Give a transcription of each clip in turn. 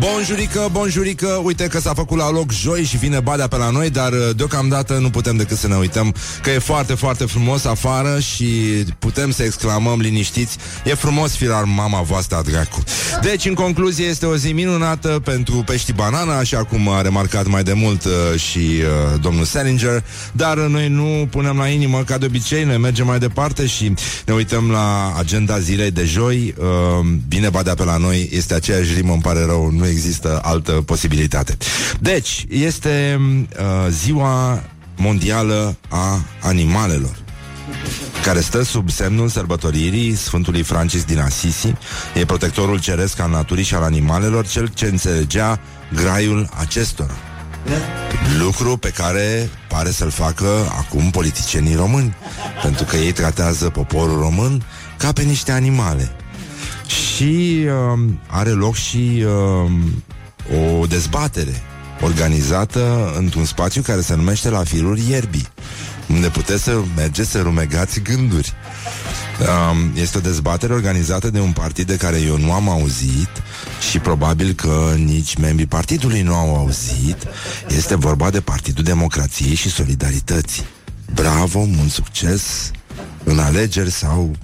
Bonjurică, bonjurică, uite că s-a făcut la loc joi și vine badea pe la noi, dar uh, deocamdată nu putem decât să ne uităm că e foarte, foarte frumos afară și putem să exclamăm liniștiți, e frumos firar mama voastră dracu. Deci, în concluzie, este o zi minunată pentru pești banana, așa cum a remarcat mai de mult uh, și uh, domnul Salinger, dar noi nu punem la inimă ca de obicei, noi mergem mai departe și ne uităm la agenda zilei de joi. Uh, bine badea pe la noi, este aceeași rimă, îmi pare rău, nu există altă posibilitate. Deci, este uh, ziua mondială a animalelor care stă sub semnul sărbătoririi Sfântului Francis din Assisi. E protectorul ceresc al naturii și al animalelor, cel ce înțelegea graiul acestora. Lucru pe care pare să-l facă acum politicienii români, pentru că ei tratează poporul român ca pe niște animale. Și uh, are loc și uh, o dezbatere organizată într-un spațiu care se numește La Firul Ierbii, unde puteți să mergeți să rumegați gânduri. Um, este o dezbatere organizată de un partid de care eu nu am auzit și probabil că nici membrii partidului nu au auzit. Este vorba de Partidul Democrației și Solidarității. Bravo, mult succes în alegeri sau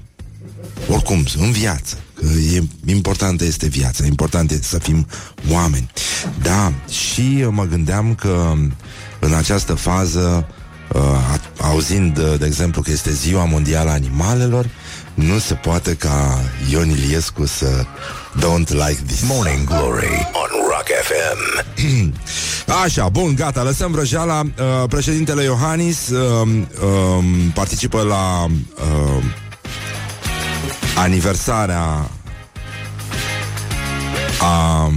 oricum, în viață. Că e, importantă este viața, important este să fim oameni. Da, și mă gândeam că în această fază, uh, auzind, uh, de exemplu, că este Ziua Mondială a Animalelor, nu se poate ca Ion Iliescu să Don't like this. Morning Glory on Rock FM Așa, bun, gata, lăsăm vrăjeala. Uh, Președintele Iohannis uh, uh, Participă la uh, aniversarea a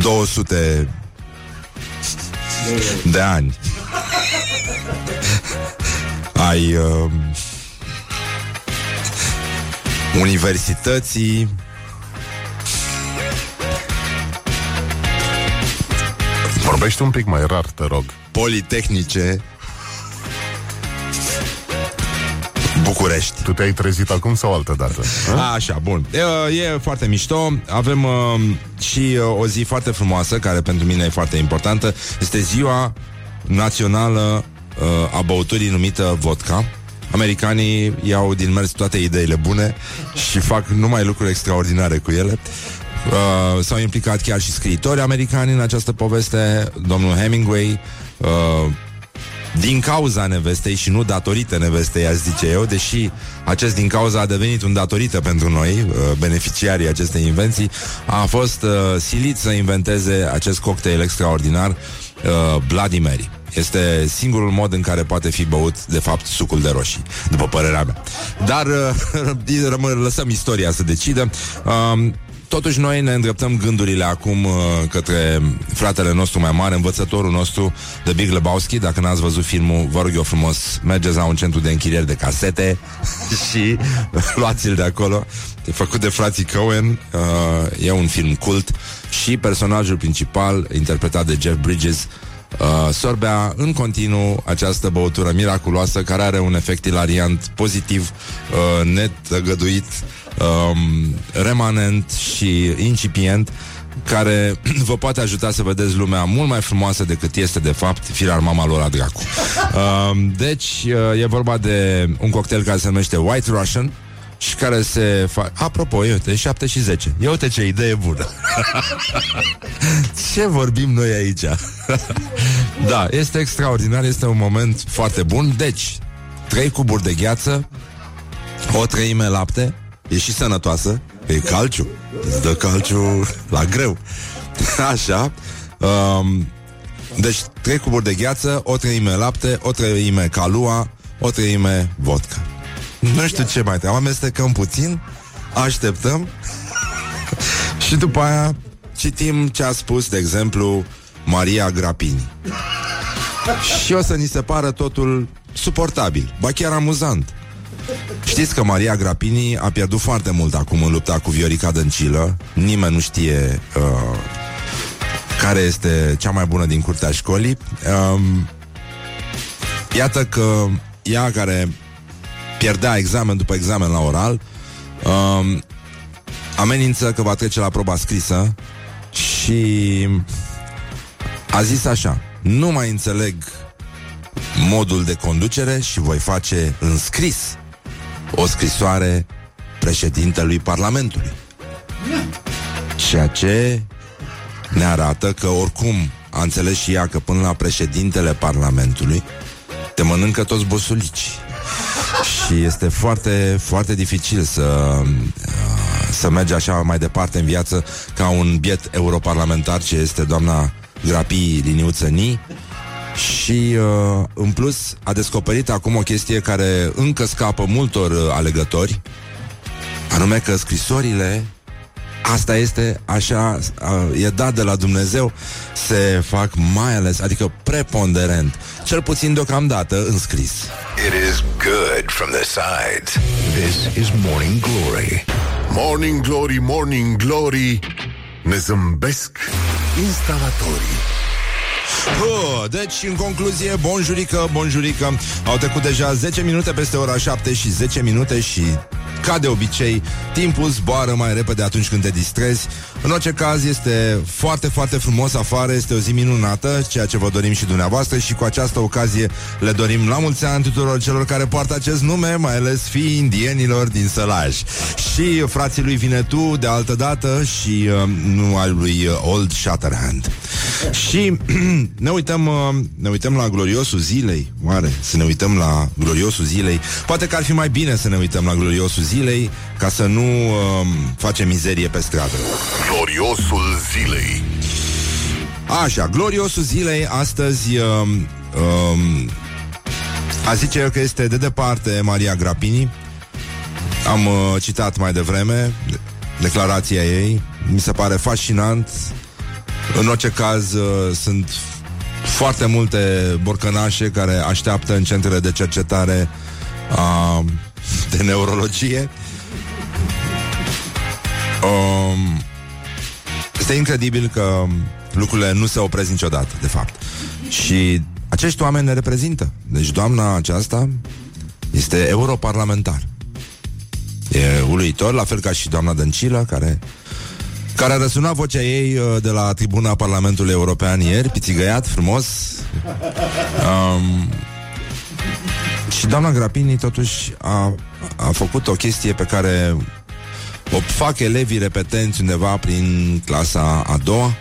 200 de ani ai uh, universității Vorbește un pic mai rar, te rog. Politehnice București. Tu te-ai trezit acum sau altă dată? A, așa, bun. E, e foarte mișto. Avem uh, și uh, o zi foarte frumoasă, care pentru mine e foarte importantă. Este ziua națională uh, a băuturii numită vodka. Americanii iau din mers toate ideile bune și fac numai lucruri extraordinare cu ele. Uh, s-au implicat chiar și scriitori americani în această poveste. Domnul Hemingway, uh, din cauza nevestei și nu datorită nevestei, aș zice eu, deși acest din cauza a devenit un datorită pentru noi, uh, beneficiarii acestei invenții, a fost uh, silit să inventeze acest cocktail extraordinar, uh, Bloody Mary. Este singurul mod în care poate fi băut, de fapt, sucul de roșii, după părerea mea. Dar uh, lăsăm istoria să decidă. Uh, Totuși noi ne îndreptăm gândurile acum uh, către fratele nostru mai mare, învățătorul nostru de Big Lebowski. Dacă n-ați văzut filmul, vă rog eu frumos, mergeți la un centru de închirieri de casete și luați-l de acolo. E făcut de frații Cohen, uh, e un film cult și personajul principal, interpretat de Jeff Bridges, uh, sorbea în continuu această băutură miraculoasă care are un efect ilariant pozitiv, uh, net, găduit, um, remanent și incipient care vă poate ajuta să vedeți lumea mult mai frumoasă decât este de fapt firar mama lor a dracu. Um, deci uh, e vorba de un cocktail care se numește White Russian și care se face... Apropo, uite, 7 și 10. Ia uite ce idee bună. ce vorbim noi aici? da, este extraordinar, este un moment foarte bun. Deci, trei cuburi de gheață, o treime lapte, E și sănătoasă E calciu. Îți dă calciu la greu. Așa. Um, Deci trei cuburi de gheață O treime lapte O treime calua O treime vodka. Nu știu ce mai trebuie Amestecăm puțin Așteptăm. Și după aia Citim ce a spus, de exemplu Maria Grapini. Și o să ni se pară totul suportabil, ba chiar amuzant. Știți că Maria Grapini a pierdut foarte mult acum în lupta cu Viorica Dăncilă. Nimeni nu știe uh, care este cea mai bună din curtea școlii. Um, iată că ea care pierdea examen după examen la oral, um, amenință că va trece la proba scrisă și a zis așa, nu mai înțeleg modul de conducere și voi face în scris o scrisoare președintelui Parlamentului. Ceea ce ne arată că oricum a înțeles și ea că până la președintele Parlamentului te mănâncă toți bosulicii. Și este foarte, foarte dificil să, uh, să mergi așa mai departe în viață ca un biet europarlamentar ce este doamna Grapii Liniuță Ni și uh, în plus a descoperit acum o chestie care încă scapă multor uh, alegători anume că scrisorile asta este așa, e dat de la Dumnezeu, se fac mai ales, adică preponderent, cel puțin deocamdată înscris. It is good from the sides. This is Morning Glory. Morning Glory, Morning Glory, ne zâmbesc instalatorii. Uh, deci, în concluzie, bonjurică, bonjurică Au trecut deja 10 minute peste ora 7 și 10 minute și ca de obicei, timpul zboară mai repede atunci când te distrezi. În orice caz, este foarte, foarte frumos afară, este o zi minunată, ceea ce vă dorim și dumneavoastră și cu această ocazie le dorim la mulți ani tuturor celor care poartă acest nume, mai ales fii indienilor din Sălaj. Și frații lui Vinetu de altă dată și uh, nu al lui uh, Old Shatterhand. și ne uităm, uh, ne uităm la gloriosul zilei, oare? Să ne uităm la gloriosul zilei. Poate că ar fi mai bine să ne uităm la gloriosul zilei ca să nu uh, facem mizerie pe stradă. Gloriosul zilei. Așa, gloriosul zilei astăzi uh, uh, a zice eu că este de departe Maria Grapini. Am uh, citat mai devreme declarația ei. Mi se pare fascinant. În orice caz, uh, sunt foarte multe borcănașe care așteaptă în centrele de cercetare uh, de neurologie. Um, este incredibil că lucrurile nu se opresc niciodată, de fapt. Și acești oameni ne reprezintă. Deci doamna aceasta este europarlamentar. E uluitor, la fel ca și doamna Dăncilă, care care a răsunat vocea ei uh, de la tribuna Parlamentului European ieri, pițigăiat, frumos. Um, și doamna Grapini totuși a, a făcut o chestie pe care o fac elevii repetenți undeva prin clasa a doua,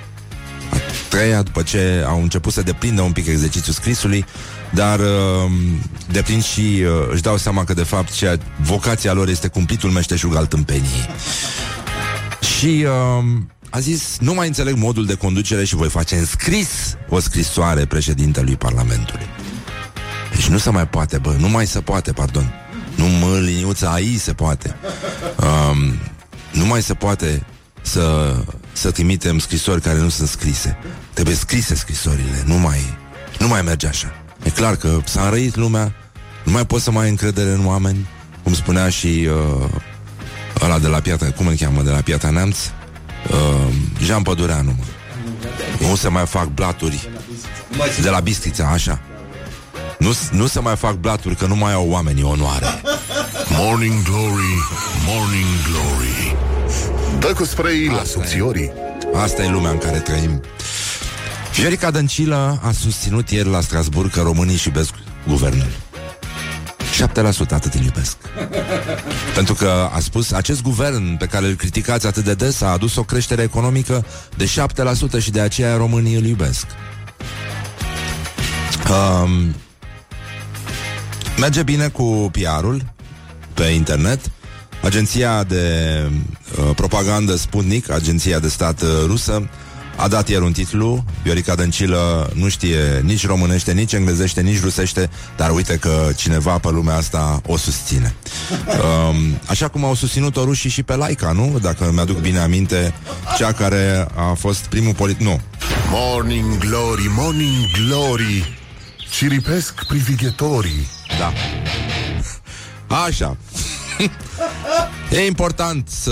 a treia, după ce au început să deprindă un pic exercițiul scrisului, dar uh, deprind și uh, își dau seama că de fapt cea, vocația lor este cumplitul meșteșug al tâmpenii. Și uh, a zis, nu mai înțeleg modul de conducere și voi face în scris o scrisoare președintelui Parlamentului. Deci nu se mai poate, bă, nu mai se poate, pardon. Nu mă, liniuța AI se poate. Um, nu mai se poate să, să trimitem scrisori care nu sunt scrise. Trebuie scrise scrisorile, nu mai, nu mai merge așa. E clar că s-a înrăit lumea, nu mai poți să mai ai încredere în oameni, cum spunea și uh, ăla de la Piatra, cum îl cheamă, de la Piatra Neamț, uh, Jean Pădureanu, mă. Nu se mai fac blaturi de la Bistrița, așa. Nu, nu se mai fac blaturi că nu mai au oamenii onoare. Morning Glory, Morning Glory. Dă cu spray la subțiorii. Asta e lumea în care trăim. Viorica Dăncilă a susținut ieri la Strasburg că românii își iubesc guvernul. 7% atât îl iubesc. Pentru că a spus, acest guvern pe care îl criticați atât de des a adus o creștere economică de 7% și de aceea românii îl iubesc. Um, merge bine cu PR-ul pe internet. Agenția de uh, propagandă Sputnik, agenția de stat uh, rusă, a dat ieri un titlu Viorica Dăncilă nu știe nici românește, nici englezește, nici rusește Dar uite că cineva pe lumea asta o susține. Um, Așa cum au susținut-o rușii și pe Laica, nu? Dacă mi-aduc bine aminte Cea care a fost primul polit... Nu. Morning Glory, Morning Glory Ciripesc privighetorii. Da. Așa E important să...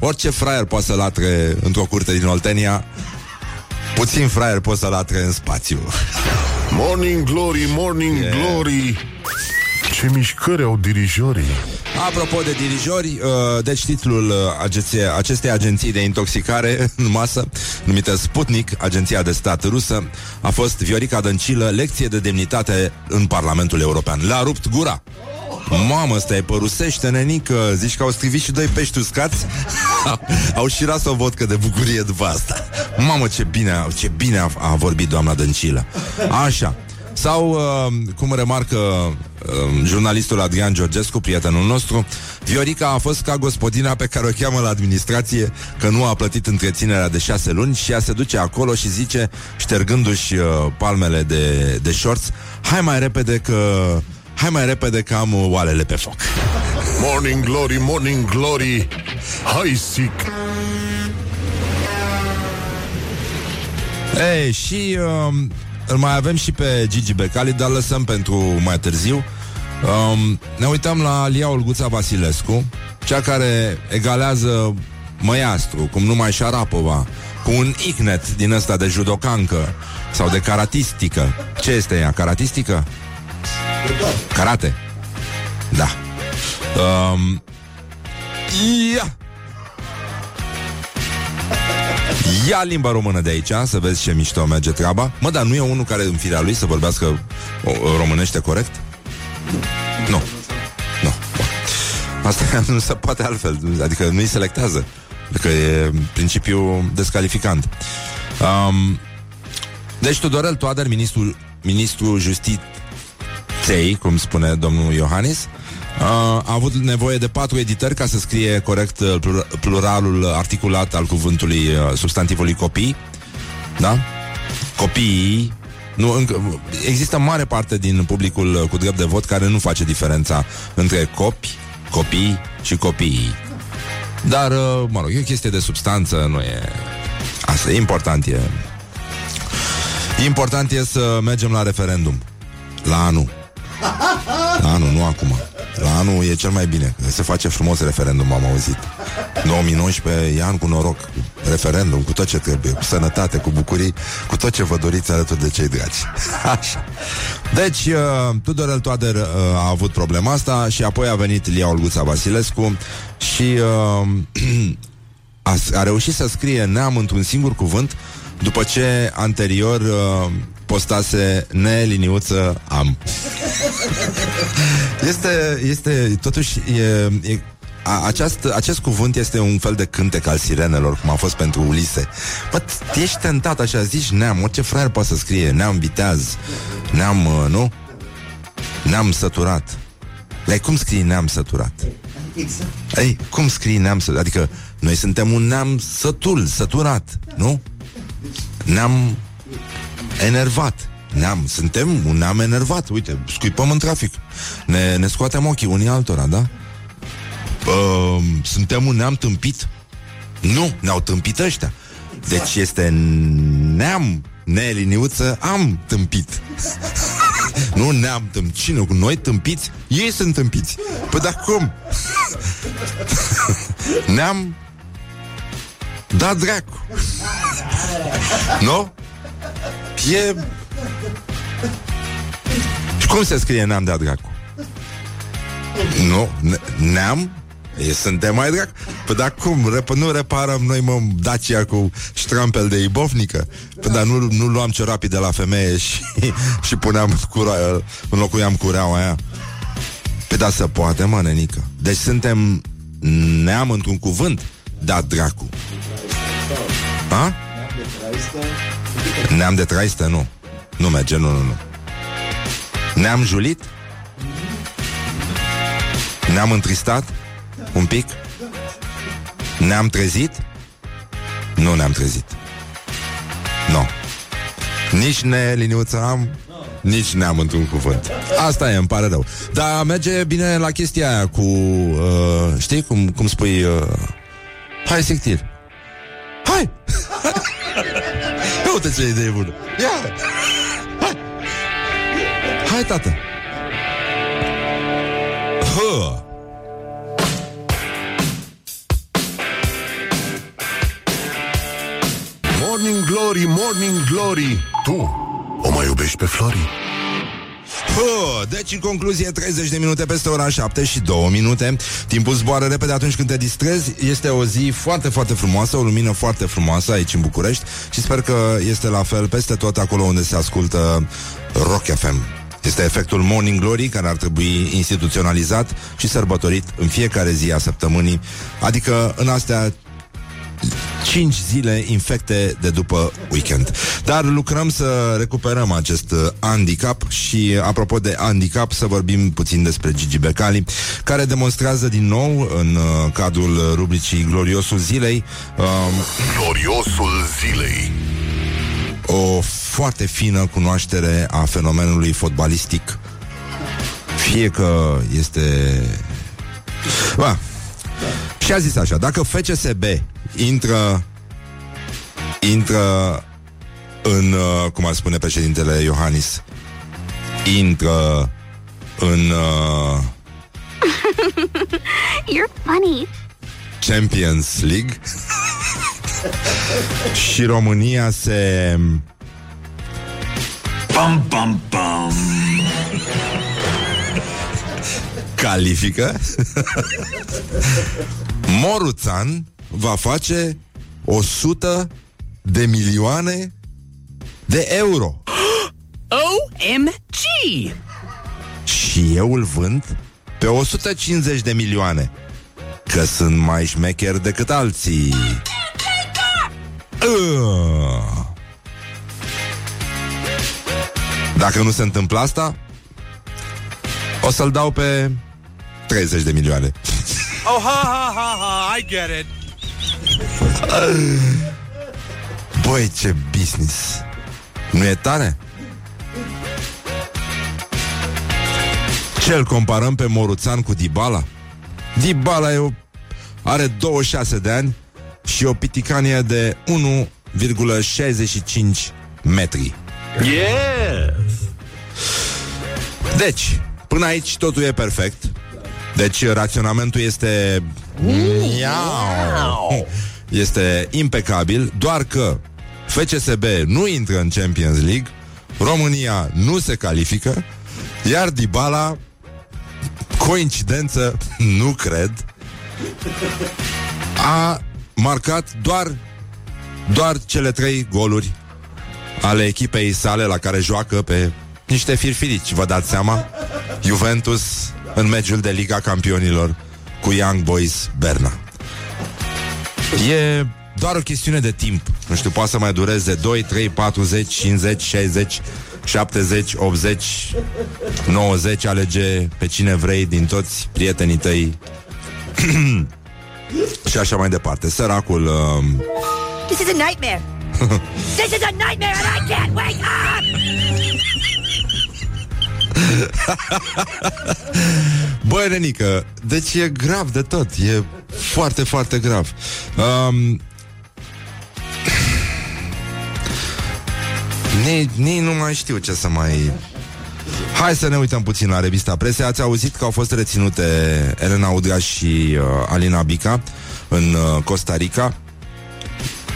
Orice fraier poate să latre într-o curte din Oltenia. Puțin fraier poate să latre în spațiu. Morning Glory, Morning yeah. Glory. Ce mișcări au dirijorii. Apropo de dirijori uh, Deci titlul uh, agenție, acestei agenții de intoxicare în masă Numită Sputnik, agenția de stat rusă A fost Viorica Dăncilă Lecție de demnitate în Parlamentul European. Le-a rupt gura Mamă, ăsta e părusește, nenică. Zici că au strivit și doi pești uscați? Au și ras o vodcă de bucurie după asta. Mamă, ce bine, ce bine a, a vorbit doamna Dăncilă. Așa. Sau, uh, cum remarcă uh, jurnalistul Adrian Georgescu, prietenul nostru, Viorica a fost ca gospodina pe care o cheamă la administrație că nu a plătit întreținerea de șase luni și ea se duce acolo și zice, ștergându-și uh, palmele de, de shorts, hai mai repede că Hai mai repede că am oalele pe foc Morning glory, morning glory Hai sic Ei, și uh, îl mai avem și pe Gigi Becali, dar lăsăm pentru mai târziu. Um, ne uităm la Lia Olguța Vasilescu, cea care egalează Măiastru, cum numai Șarapova, cu un ignet din ăsta de judocancă sau de karatistică. Ce este ea? Karatistică? Karate. Da. Um, ia! Ia limba română de aici, să vezi ce mișto merge treaba. Mă, dar nu e unul care în firea lui să vorbească o, o românește corect? Nu. Nu. Asta nu se poate altfel. Adică nu-i selectează. Adică e principiu descalificant. Um, deci Tudorel Toader, ministrul, ministrul justiției, cum spune domnul Iohannis, Uh, a avut nevoie de patru editări ca să scrie corect uh, pluralul articulat al cuvântului uh, substantivului copii. Da? Copiii nu, încă, există mare parte din publicul cu drept de vot care nu face diferența între copi, copii și copiii. Dar, mă rog, e o chestie de substanță, nu e... Asta e important, e... Important e să mergem la referendum. La anul. La anul, nu acum. La anul e cel mai bine. Se face frumos referendum, am auzit. 2019 e an cu noroc, cu referendum, cu tot ce trebuie, cu sănătate, cu bucurii, cu tot ce vă doriți alături de cei dragi. Așa. Deci, uh, Tudorel Toader uh, a avut problema asta și apoi a venit Lia Olguța Vasilescu și uh, a, a reușit să scrie neam într-un singur cuvânt după ce anterior uh, postase neliniuță am. Este, este, totuși, e, e a, aceast, acest cuvânt este un fel de cântec al sirenelor, cum a fost pentru Ulise. Bă, ești tentat așa, zici neam, orice fraier poate să scrie, neam viteaz, neam, uh, nu? Neam săturat. Dar cum scrii neam săturat? Exact. Ei, cum scrii neam săturat? Adică noi suntem un neam sătul, săturat, nu? Neam enervat. Neam, suntem un neam enervat. Uite, scuipăm în trafic. Ne, ne scoatem ochii unii altora, da? Uh, suntem un neam tâmpit? Nu, ne-au tâmpit ăștia. Deci este neam neliniuță, am tâmpit. nu neam tâmpit. Cine cu noi tâmpiți? Ei sunt tâmpiți. Păi dar cum? neam da dracu. nu? E... Și cum se scrie neam de dracu? Nu, ne- neam E, suntem mai drag. Păi dar cum? Rep- nu reparăm noi, mă, Dacia cu ștrampel de ibovnică? Păi dar nu, nu luam ciorapii de la femeie și, și puneam cura, înlocuiam cureaua aia. Păi da, se poate, mă, nenică. Deci suntem neam într-un cuvânt? Da, dracu. Ha? Neam de traistă, nu. Nu merge, nu, nu, nu. Ne-am julit? Ne-am întristat? Un pic? Ne-am trezit? Nu ne-am trezit. Nu. No. Nici ne liniuță am, nici ne-am într-un cuvânt. Asta e, îmi pare rău. Dar merge bine la chestia aia cu... Uh, știi cum, cum spui... Uh, hai, sectir. Hai! Uite ce idee bună. Ia! Hai! Hai, tată! Hă! Morning Glory, Morning Glory Tu o mai iubești pe Flori? Puh, deci, în concluzie, 30 de minute peste ora 7 și 2 minute. Timpul zboară repede atunci când te distrezi. Este o zi foarte, foarte frumoasă, o lumină foarte frumoasă aici în București și sper că este la fel peste tot acolo unde se ascultă Rock FM. Este efectul Morning Glory care ar trebui instituționalizat și sărbătorit în fiecare zi a săptămânii, adică în astea 5 zile infecte de după weekend. Dar lucrăm să recuperăm acest uh, handicap și, apropo de handicap, să vorbim puțin despre Gigi Becali, care demonstrează din nou în uh, cadrul rubricii Gloriosul Zilei um, Gloriosul Zilei o foarte fină cunoaștere a fenomenului fotbalistic. Fie că este... Ba, și a zis așa, dacă FCSB intră intră în, uh, cum ar spune președintele Iohannis, intră în uh, You're funny. Champions League și România se Pam, pam, pam. califică Moruțan va face 100 de milioane de euro. OMG! Și eu îl vând pe 150 de milioane. Că sunt mai șmecher decât alții. Uh. Dacă nu se întâmplă asta, o să-l dau pe 30 de milioane. Oh, ha, ha, ha, ha, I get it. Băi, ce business! Nu e tare? Ce-l comparăm pe Moruțan cu Dybala? Dybala e o, are 26 de ani și o piticanie de 1,65 metri. Yes. Deci, până aici totul e perfect. Deci raționamentul este Miau. Este impecabil, doar că FCSB nu intră în Champions League, România nu se califică, iar Dybala coincidență, nu cred, a marcat doar doar cele trei goluri ale echipei sale la care joacă pe niște firfirici, vă dați seama? Juventus în meciul de Liga Campionilor cu Young Boys Berna. E doar o chestiune de timp. Nu știu, poate să mai dureze 2, 3, 40, 50, 60, 70, 80, 90, alege pe cine vrei din toți prietenii tăi și așa mai departe. Săracul... Um... This is a nightmare. this is a nightmare and I can't wake up! Băi, Renică, deci e grav de tot E foarte, foarte grav um, Nici nu mai știu ce să mai... Hai să ne uităm puțin la revista prese. Ați auzit că au fost reținute Elena Udrea și uh, Alina Bica în uh, Costa Rica.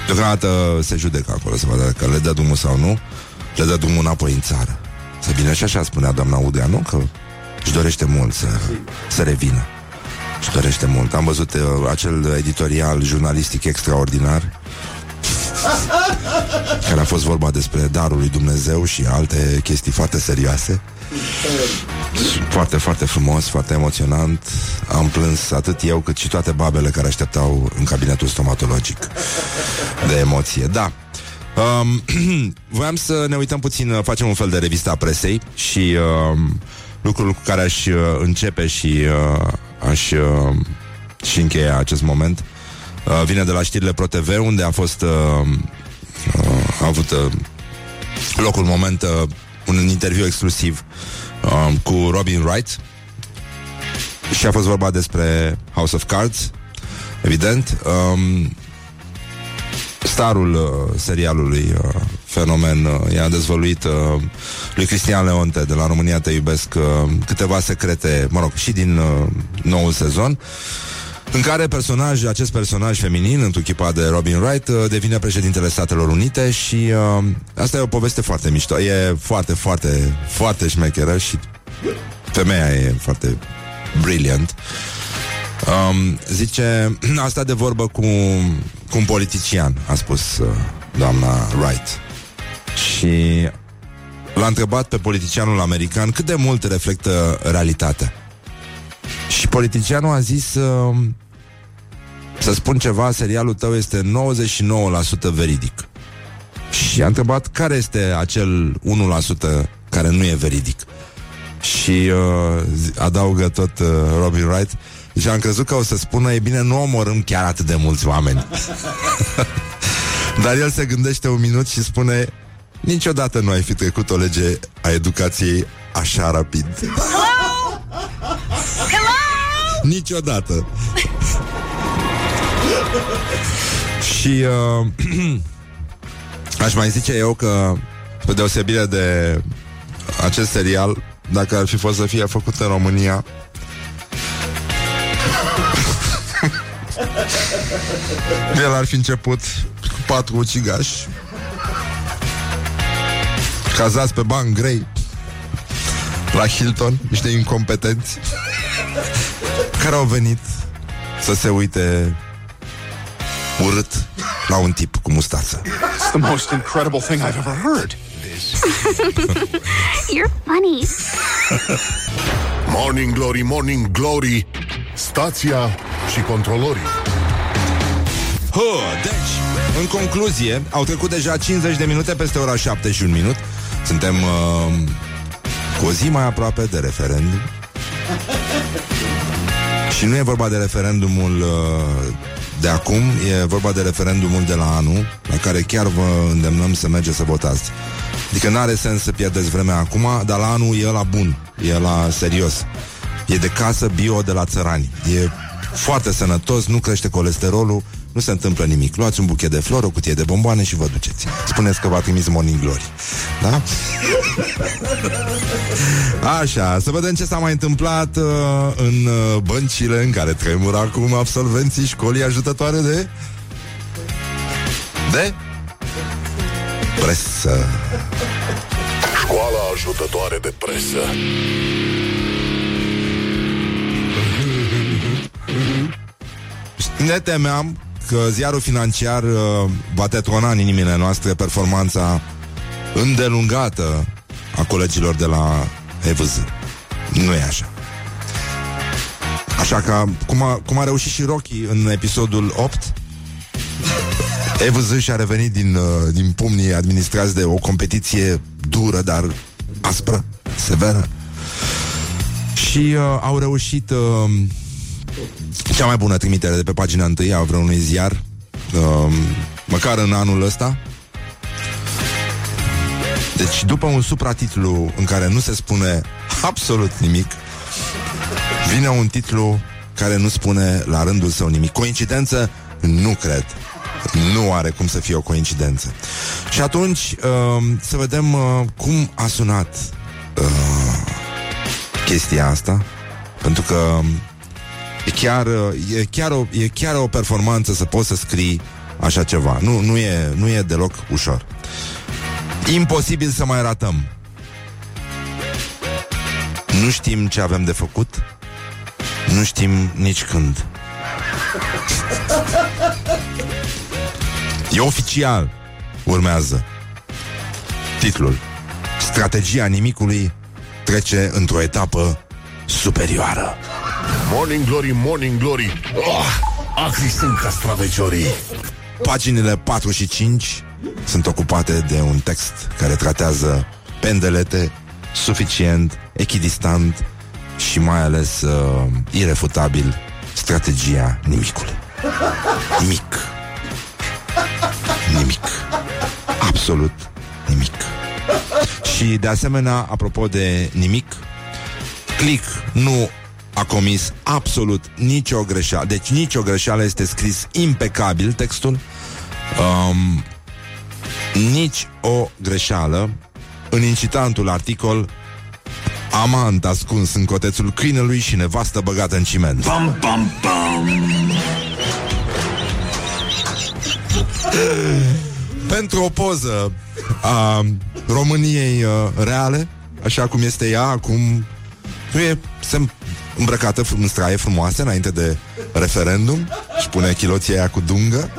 Deocamdată se judecă acolo să vadă dacă le dă drumul sau nu. Le dă drumul înapoi în țară. Să vină și așa spunea doamna Udrea, nu? Că își dorește mult să, să revină. Își dorește mult. Am văzut uh, acel editorial jurnalistic extraordinar care a fost vorba despre darul lui Dumnezeu și alte chestii foarte serioase. Foarte, foarte frumos, foarte emoționant. Am plâns atât eu cât și toate babele care așteptau în cabinetul stomatologic de emoție. Da, Um, voiam să ne uităm puțin, uh, facem un fel de revista presei și uh, lucrul cu care aș uh, începe și uh, aș uh, și încheia acest moment uh, vine de la știrile ProTV, unde a fost uh, uh, a avut uh, locul moment uh, un interviu exclusiv uh, cu Robin Wright și a fost vorba despre House of Cards, evident. Um, starul uh, serialului uh, Fenomen uh, i-a dezvăluit uh, lui Cristian Leonte de la România Te Iubesc uh, câteva secrete, mă rog, și din uh, noul sezon în care personaj, acest personaj feminin, întruchipat de Robin Wright, uh, devine președintele Statelor Unite și uh, asta e o poveste foarte mișto. E foarte, foarte, foarte șmecheră și Femeia e foarte brilliant. Um, zice, asta de vorbă cu, cu un politician, a spus uh, doamna Wright. Și l-a întrebat pe politicianul american cât de mult reflectă realitatea. Și politicianul a zis uh, să spun ceva, serialul tău este 99% veridic. Și a întrebat care este acel 1% care nu e veridic. Și uh, adaugă tot uh, Robin Wright și am crezut că o să spună E bine, nu omorâm chiar atât de mulți oameni Dar el se gândește un minut și spune Niciodată nu ai fi trecut o lege a educației așa rapid Hello? Hello? Niciodată Și uh, Aș mai zice eu că Pe deosebire de Acest serial Dacă ar fi fost să fie făcut în România El ar fi început Cu patru ucigași. Cazați pe bani grei. La Hilton Niște incompetenți. Care au venit Să se uite Urât La un tip cu mustață. It's the most incredible thing I've ever heard. You're funny. Morning Glory, Morning Glory. Stația și controlorii Hă, deci, în concluzie, au trecut deja 50 de minute peste ora 7 și un minut. Suntem uh, cu o zi mai aproape de referendum. și nu e vorba de referendumul uh, de acum, e vorba de referendumul de la anul, la care chiar vă îndemnăm să mergeți să votați. Adică nu are sens să pierdeți vremea acum, dar la anul e la bun, e la serios. E de casă bio de la țărani. E foarte sănătos, nu crește colesterolul, nu se întâmplă nimic. Luați un buchet de flori, o cutie de bomboane și vă duceți. Spuneți că v-a trimis Morning Glory. Da? Așa, să vedem ce s-a mai întâmplat uh, în uh, băncile în care tremură acum absolvenții școlii ajutătoare de... De? Presă. Școala ajutătoare de presă Ne temeam că ziarul financiar uh, va tetrona în inimile noastre performanța îndelungată a colegilor de la EVZ. Nu e așa. Așa că, cum a, cum a reușit și Rocky în episodul 8, EVZ și-a revenit din, uh, din pumnii administrați de o competiție dură, dar aspră, severă. Și uh, au reușit uh, cea mai bună trimitere de pe pagina întâi a vreunui ziar, uh, măcar în anul ăsta. Deci, după un supratitlu în care nu se spune absolut nimic, vine un titlu care nu spune la rândul său nimic. Coincidență? Nu cred. Nu are cum să fie o coincidență. Și atunci, uh, să vedem uh, cum a sunat uh, chestia asta, pentru că e chiar, uh, e, chiar o, e chiar o performanță să poți să scrii așa ceva. Nu, nu, e, nu e deloc ușor. Imposibil să mai ratăm. Nu știm ce avem de făcut, nu știm nici când. E oficial. Urmează. Titlul. Strategia nimicului trece într-o etapă superioară. Morning Glory, Morning Glory oh, Acri sunt castraveciorii Paginile 4 și 5 sunt ocupate de un text care tratează pendelete suficient, echidistant și mai ales uh, irefutabil strategia nimicului. Nimic. Nimic. Absolut nimic. Și de asemenea, apropo de nimic, Click nu a comis absolut nicio greșeală. Deci nicio greșeală este scris impecabil textul. Um, nici o greșeală în incitantul articol Amant ascuns în cotețul câinelui și nevastă băgată în ciment. Bum, bum, bum. Pentru o poză a României uh, reale, așa cum este ea acum Nu e se îmbrăcată fr- în straie frumoase înainte de referendum și pune chiloții aia cu dungă.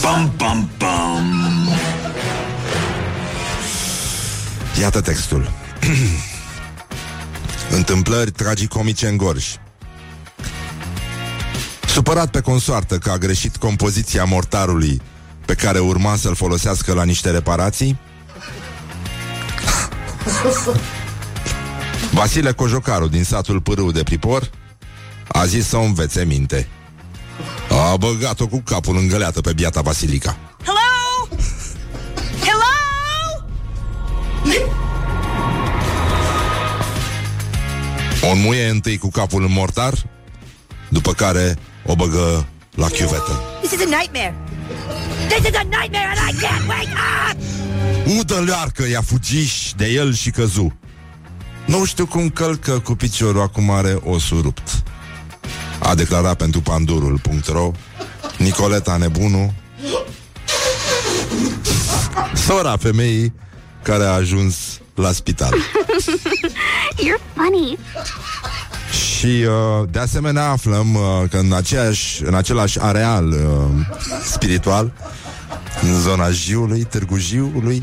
Bum, bum, bum. Iată textul. Întâmplări tragicomice în Gorj. Supărat pe consoartă că a greșit compoziția mortarului pe care urma să-l folosească la niște reparații, Vasile Cojocaru din satul Pârâu de Pripor a zis să o învețe minte. A băgat-o cu capul în găleată pe biata Vasilica. Hello? Hello? O înmuie întâi cu capul în mortar, după care o băgă la chiuvetă. This is a nightmare. This is a nightmare and I can't wake up! Udă learcă, i-a fugiș de el și căzu. Nu știu cum călcă cu piciorul, acum are osul rupt. A declarat pentru pandurul.ro Nicoleta Nebunu Sora femeii care a ajuns la spital. You're funny. Și uh, de asemenea aflăm uh, că în, aceeași, în același areal uh, spiritual, în zona Jiului, Târgu Jiului,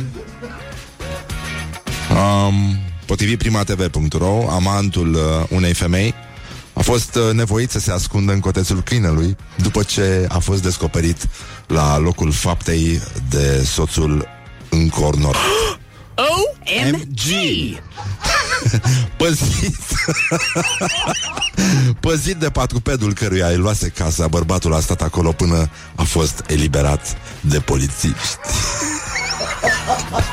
um, potrivit primatv.ro, amantul uh, unei femei a fost uh, nevoit să se ascundă în cotețul câinelui după ce a fost descoperit la locul faptei de soțul încornor. OMG! Păzit Păzit de patrupedul căruia îi luase casa Bărbatul a stat acolo până a fost eliberat de polițiști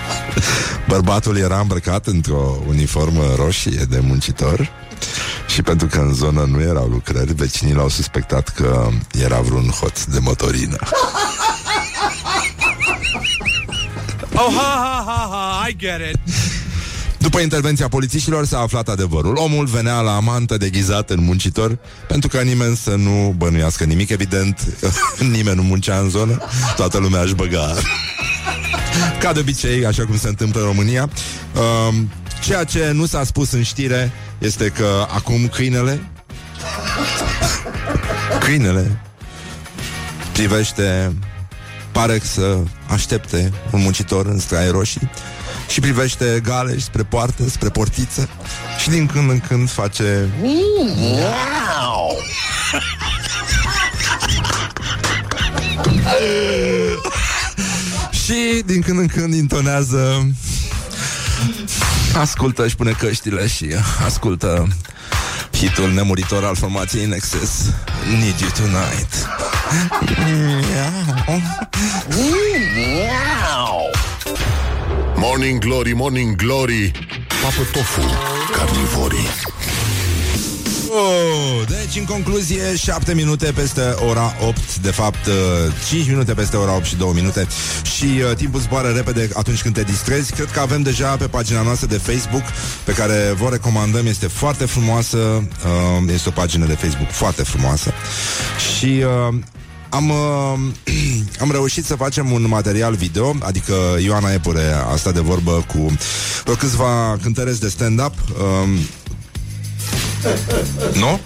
Bărbatul era îmbrăcat într-o uniformă roșie de muncitor și pentru că în zonă nu erau lucrări, vecinii l-au suspectat că era vreun hoț de motorină. Oh, ha, ha, ha, ha, I get it. După intervenția polițiștilor s-a aflat adevărul. Omul venea la amantă deghizat în muncitor pentru ca nimeni să nu bănuiască nimic. Evident, nimeni nu muncea în zonă, toată lumea își băga. Ca de obicei, așa cum se întâmplă în România. Um, ceea ce nu s-a spus în știre este că acum câinele câinele privește pare să aștepte un muncitor în straie roșii și privește gale spre poartă, spre portiță și din când în când face și din când în când intonează. Ascultă și pune căștile și ascultă hitul nemuritor al formației In Excess Need You Tonight. Morning Glory, Morning Glory Papă tofu, carnivorii Oh, deci, în concluzie, 7 minute peste ora 8 De fapt, uh, 5 minute peste ora 8 și 2 minute. Și uh, timpul zboară repede atunci când te distrezi. Cred că avem deja pe pagina noastră de Facebook Pe care vă recomandăm. Este foarte frumoasă uh, Este o pagină de Facebook foarte frumoasă. Și... Uh, am, uh, am reușit să facem un material video Adică Ioana Epure a stat de vorbă cu vreo câțiva cântăreți de stand-up um, nu?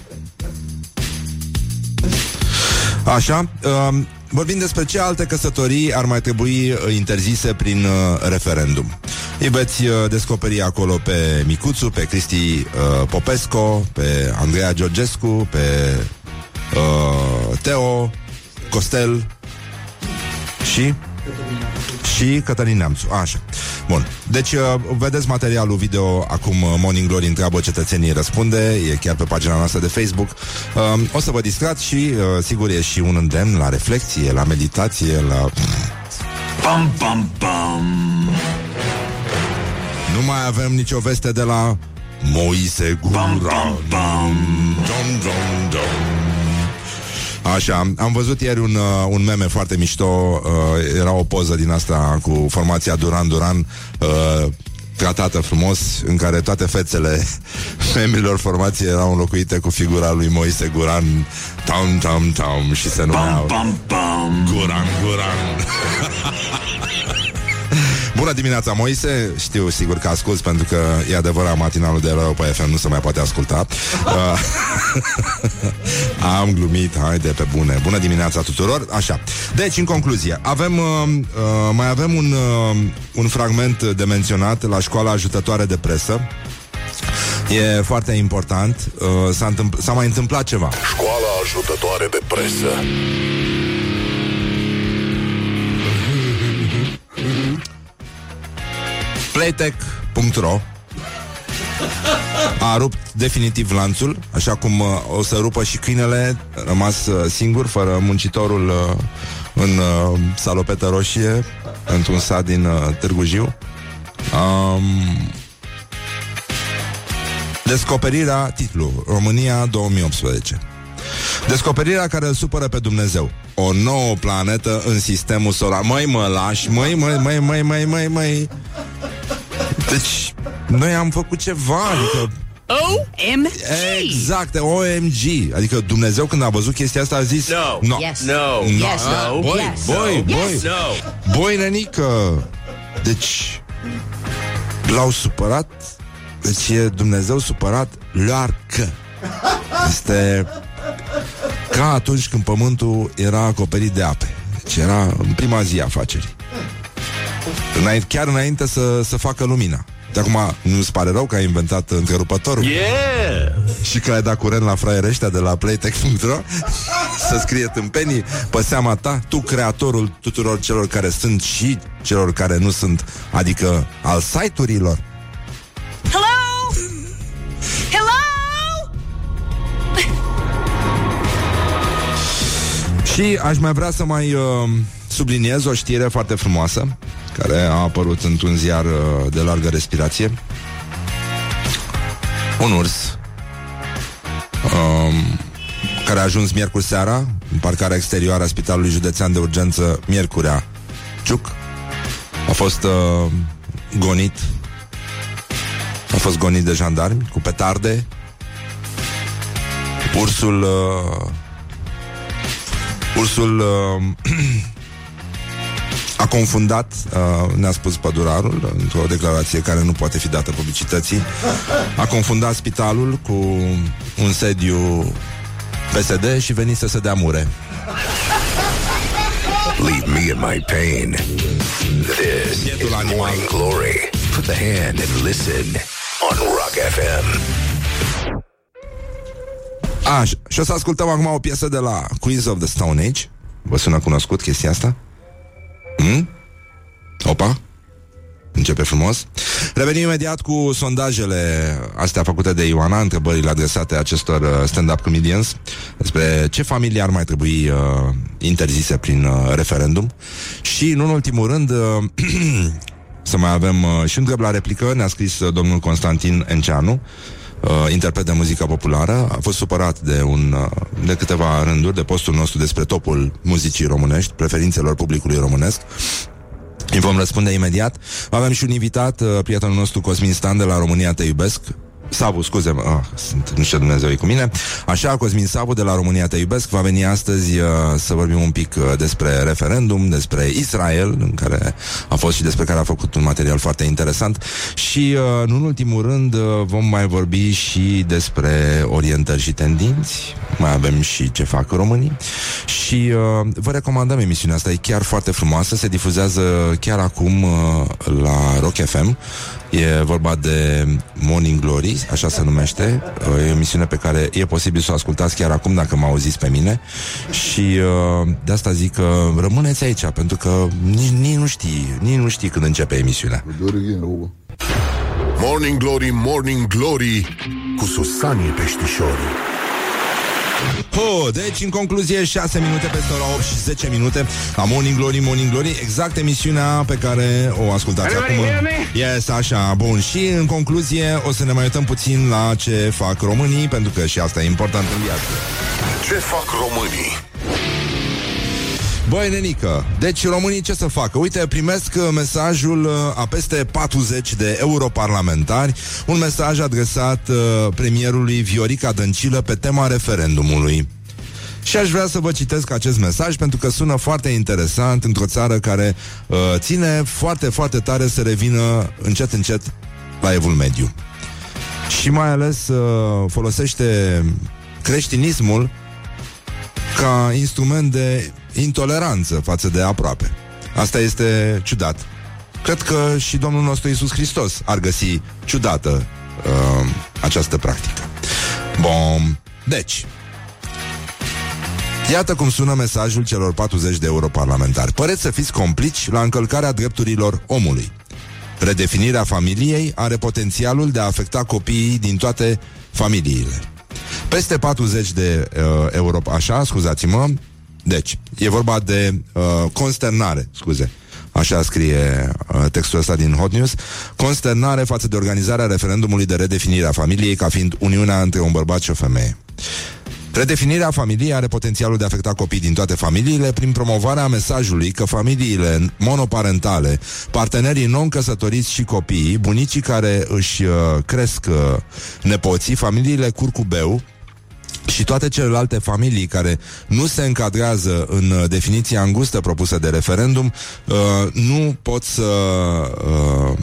Așa, uh, vorbim despre ce alte căsătorii ar mai trebui uh, interzise prin uh, referendum. Îi veți uh, descoperi acolo pe Micuțu, pe Cristi uh, Popesco, pe Andreea Georgescu, pe uh, Teo, Costel și și Cătălin Neamțu. Așa. Bun. Deci, uh, vedeți materialul video acum uh, Morning Glory întreabă cetățenii răspunde, e chiar pe pagina noastră de Facebook. Uh, o să vă distrați și, uh, sigur, e și un îndemn la reflexie, la meditație, la... Bum, bum, bum. Nu mai avem nicio veste de la Moise Guran. Bum, bum, bum. Dom, dom, dom. Așa, am văzut ieri un, uh, un meme foarte mișto uh, Era o poză din asta cu formația Duran Duran uh, Tratată frumos În care toate fețele membrilor formației Erau înlocuite cu figura lui Moise Guran Tam, tam, tam Și se Bum, numeau bum, bum. Guran, Guran Bună dimineața, Moise. Știu sigur că ascult pentru că E adevărat, matinalul de la Europa FM Nu se mai poate asculta. Uh, Am glumit, haide pe bune. Bună dimineața tuturor. Așa, deci în concluzie Avem, uh, uh, mai avem un, uh, un fragment de menționat La școala ajutătoare de presă. E foarte important. Uh, s-a, întâmpl- s-a mai întâmplat ceva. Școala ajutătoare de presă. Playtech.ro a rupt definitiv lanțul, așa cum uh, o să rupă și câinele rămas uh, singur, fără muncitorul uh, în uh, salopetă roșie, într-un sat din uh, Târgu Jiu. Um, descoperirea, titlu, România 2018. Descoperirea care îl supără pe Dumnezeu. O nouă planetă în sistemul solar. Măi, mă lași, măi, măi, măi, măi, măi, măi, măi. Deci, noi am făcut ceva, adică OMG. Exact, OMG Adică Dumnezeu când a văzut chestia asta a zis No. no. Yes. No. Yes. No. Boi, Yes. boi, boi Yes. No. Boi, nenică Deci L-au supărat Deci e Dumnezeu supărat Learcă Este Ca atunci când pământul era acoperit de ape Deci era în prima zi a afacerii Înainte, Chiar înainte să, să facă lumina de acum nu-ți pare rău că ai inventat întrerupătorul Yeah. și că ai dat curent la fraierii ăștia de la playtech.ro Să scrie tâmpenii pe seama ta Tu creatorul tuturor celor care sunt și celor care nu sunt Adică al site-urilor Hello? Hello? Și aș mai vrea să mai uh, subliniez o știre foarte frumoasă Care a apărut într-un ziar uh, de largă respirație. Un urs um, Care a ajuns miercuri seara În parcarea exterioară a Spitalului Județean de Urgență Miercurea. Ciuc. A fost uh, gonit. A fost gonit de jandarmi Cu petarde. Ursul uh, Ursul uh, a confundat, uh, ne-a spus pădurarul, într-o declarație care nu poate fi dată publicității, a confundat spitalul cu un sediu PSD și venise să dea mure. Leave me in my pain. This Bietul is animal. Morning Glory. Put the hand and listen on Rock FM. A, și- și o să ascultăm acum o piesă de la Queens of the Stone Age. Vă sună cunoscut chestia asta? Hmm? Opa? Începe frumos. Revenim imediat cu sondajele astea făcute de Ioana, întrebările adresate acestor uh, stand-up comedians despre ce familie ar mai trebui uh, interzise prin uh, referendum. Și, în ultimul rând, uh, să mai avem uh, și un drept la replică, ne-a scris uh, domnul Constantin Enceanu, uh, interpret de muzică populară, a fost supărat de, un, uh, de câteva rânduri de postul nostru despre topul muzicii românești, preferințelor publicului românesc. Îi vom răspunde imediat. Avem și un invitat, uh, prietenul nostru Cosmin Stan de la România Te Iubesc. Savu, scuze ah, sunt, nu știu Dumnezeu e cu mine. Așa, Cosmin Savu de la România Te Iubesc Va veni astăzi uh, să vorbim un pic uh, Despre referendum, despre Israel În care a fost și despre care a făcut Un material foarte interesant. Și, uh, nu în ultimul rând, uh, vom mai vorbi Și despre orientări și tendinți. Mai avem și ce fac românii. Și uh, vă recomandăm emisiunea asta E chiar foarte frumoasă Se difuzează chiar acum uh, la Rock FM E vorba de Morning Glory, așa se numește E o emisiune pe care e posibil să o ascultați chiar acum dacă mă auziți pe mine. Și uh, de asta zic că rămâneți aici Pentru că nici, nici nu știi, nici nu știi când începe emisiunea. Morning Glory, Morning Glory Cu Susanii Peștișorii Oh, deci, în concluzie, 6 minute peste ora 8 și 10 minute la Morning Glory, Morning Glory, exact emisiunea pe care o ascultați acum. Yes, așa, bun. Și, în concluzie, o să ne mai uităm puțin la ce fac românii, pentru că și asta e important în viață. Ce fac românii? Băi, nenică, deci românii ce să facă? Uite, primesc uh, mesajul uh, a peste 40 de europarlamentari, un mesaj adresat uh, premierului Viorica Dăncilă pe tema referendumului. Și aș vrea să vă citesc acest mesaj pentru că sună foarte interesant într-o țară care uh, ține foarte, foarte tare să revină încet, încet la evul mediu. Și mai ales uh, folosește creștinismul ca instrument de intoleranță față de aproape. Asta este ciudat. Cred că și Domnul nostru Isus Hristos ar găsi ciudată uh, această practică. Bun. Deci, Iată cum sună mesajul celor 40 de europarlamentari. Păreți să fiți complici la încălcarea drepturilor omului. Redefinirea familiei are potențialul de a afecta copiii din toate familiile. Peste 40 de uh, euro, așa, scuzați-mă, deci, e vorba de uh, consternare, scuze, Așa scrie uh, textul ăsta din Hot News. Consternare față de organizarea referendumului de redefinire a familiei ca fiind uniunea între un bărbat și o femeie. Redefinirea familiei are potențialul de a afecta copii din toate familiile prin promovarea mesajului că familiile monoparentale, partenerii non-căsătoriți și copiii, bunicii care își uh, cresc uh, nepoții, familiile curcubeu, și toate celelalte familii care nu se încadrează în uh, definiția îngustă propusă de referendum uh, nu pot să uh,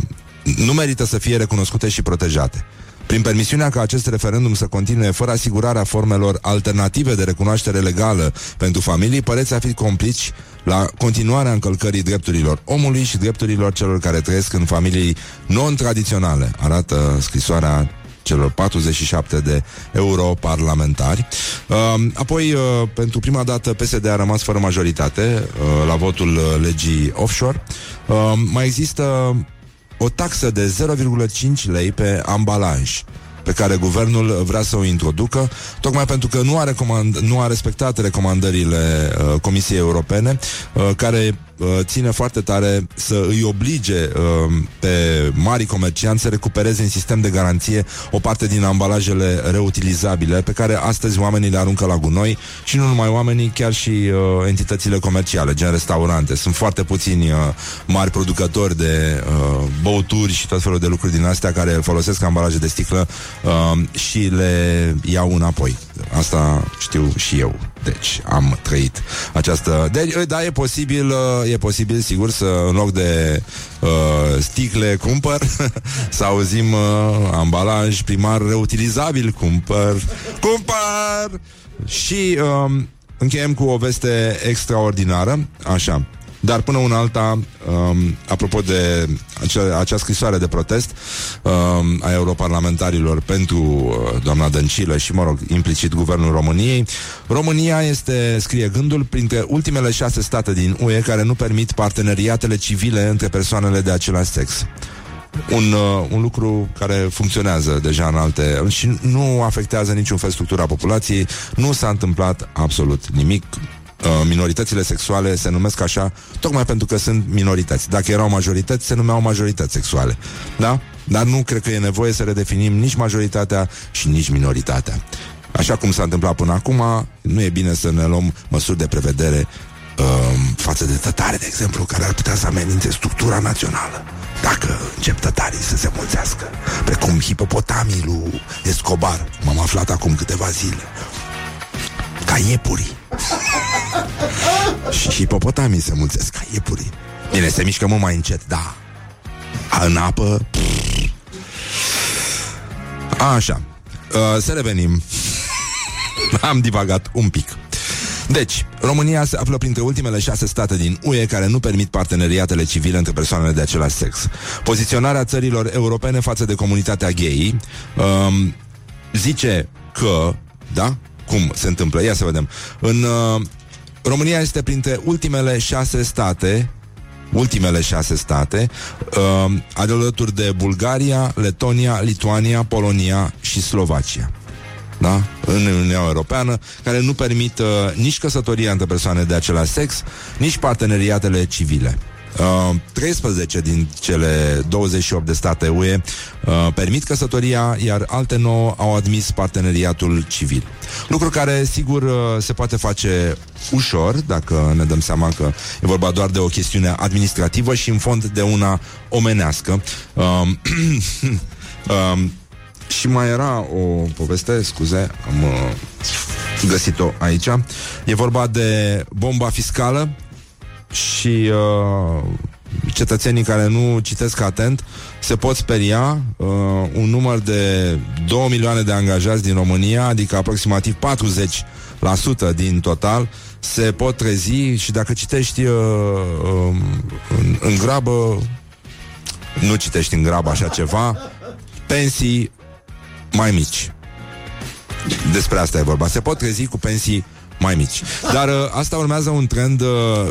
nu merită să fie recunoscute și protejate. Prin permisiunea ca acest referendum să continue fără asigurarea formelor alternative de recunoaștere legală pentru familii, păreți a fi complici la continuarea încălcării drepturilor omului și drepturilor celor care trăiesc în familii non-tradiționale, arată scrisoarea celor 47 de europarlamentari. Uh, apoi, uh, pentru prima dată, PSD a rămas fără majoritate uh, la votul uh, legii offshore. Uh, mai există o taxă de 0,5 lei pe ambalaj pe care guvernul vrea să o introducă, tocmai pentru că nu a, recomand- nu a respectat recomandările uh, Comisiei Europene, uh, care uh, ține foarte tare să îi oblige uh, pe mari comercianți să recupereze în sistem de garanție o parte din ambalajele reutilizabile pe care astăzi oamenii le aruncă la gunoi și nu numai oamenii, chiar și uh, entitățile comerciale, gen restaurante. Sunt foarte puțini uh, mari producători de uh, băuturi și tot felul de lucruri din astea care folosesc ambalaje de sticlă uh, și le iau înapoi. Asta știu și eu. Deci am trăit această... Deci, da, e posibil, uh, e posibil, sigur, să în loc de uh, sticle cumpăr, să auzim uh, ambalaj primar reutilizabil, cumpăr, cumpăr! Și uh, încheiem cu o veste extraordinară, așa. Dar până una alta, um, apropo de acea, acea scrisoare de protest um, a europarlamentarilor pentru uh, doamna Dăncilă și, mă rog, implicit Guvernul României, România este, scrie gândul, printre ultimele șase state din UE care nu permit parteneriatele civile între persoanele de același sex. Un, uh, un lucru care funcționează deja în alte și nu afectează niciun fel structura populației, nu s-a întâmplat absolut nimic. Uh, minoritățile sexuale se numesc așa tocmai pentru că sunt minorități. Dacă erau majorități, se numeau majorități sexuale. Da? Dar nu cred că e nevoie să redefinim nici majoritatea și nici minoritatea. Așa cum s-a întâmplat până acum, nu e bine să ne luăm măsuri de prevedere uh, față de tătare, de exemplu, care ar putea să amenințe structura națională. Dacă încep tătarii să se mulțească, precum hipopotamii lui Escobar, m-am aflat acum câteva zile, ca iepurii. Și hipopotamii se mulțesc ca iepurii. Bine, se mișcă mult mai încet, da. În apă... Așa. Uh, să revenim. Am divagat un pic. Deci, România se află printre ultimele șase state din UE care nu permit parteneriatele civile între persoanele de același sex. Poziționarea țărilor europene față de comunitatea gay um, zice că, da, cum se întâmplă. Ia să vedem. În uh, România este printre ultimele șase state ultimele șase state, uh, alături de Bulgaria, Letonia, Lituania, Polonia și Slovacia. Da? În Uniunea Europeană, care nu permit uh, nici căsătoria între persoane de același sex, nici parteneriatele civile. Uh, 13 din cele 28 de state UE uh, permit căsătoria, iar alte 9 au admis parteneriatul civil. Lucru care, sigur, uh, se poate face ușor, dacă ne dăm seama că e vorba doar de o chestiune administrativă și, în fond, de una omenească. Uh, uh, și mai era o poveste, scuze, am uh, găsit-o aici. E vorba de bomba fiscală și uh, cetățenii care nu citesc atent se pot speria uh, un număr de 2 milioane de angajați din România, adică aproximativ 40% din total, se pot trezi și dacă citești uh, uh, în, în grabă, nu citești în grabă așa ceva, pensii mai mici. Despre asta e vorba. Se pot trezi cu pensii mai mici. Dar uh, asta urmează un trend uh,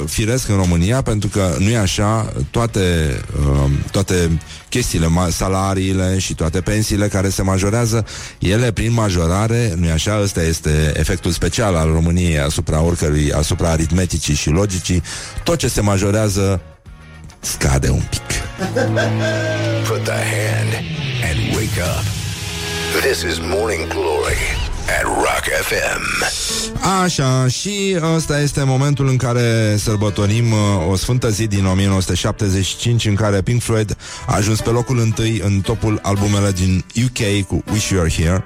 firesc în România, pentru că nu e așa, toate, uh, toate chestiile, ma- salariile și toate pensiile care se majorează, ele prin majorare, nu e așa, ăsta este efectul special al României asupra oricărui, asupra aritmeticii și logicii, tot ce se majorează scade un pic. Put the hand and wake up. This is Morning Glory at Rock FM. Așa, și ăsta este momentul în care sărbătorim uh, o sfântă zi din 1975 în care Pink Floyd a ajuns pe locul întâi în topul albumelor din UK cu Wish You Are Here.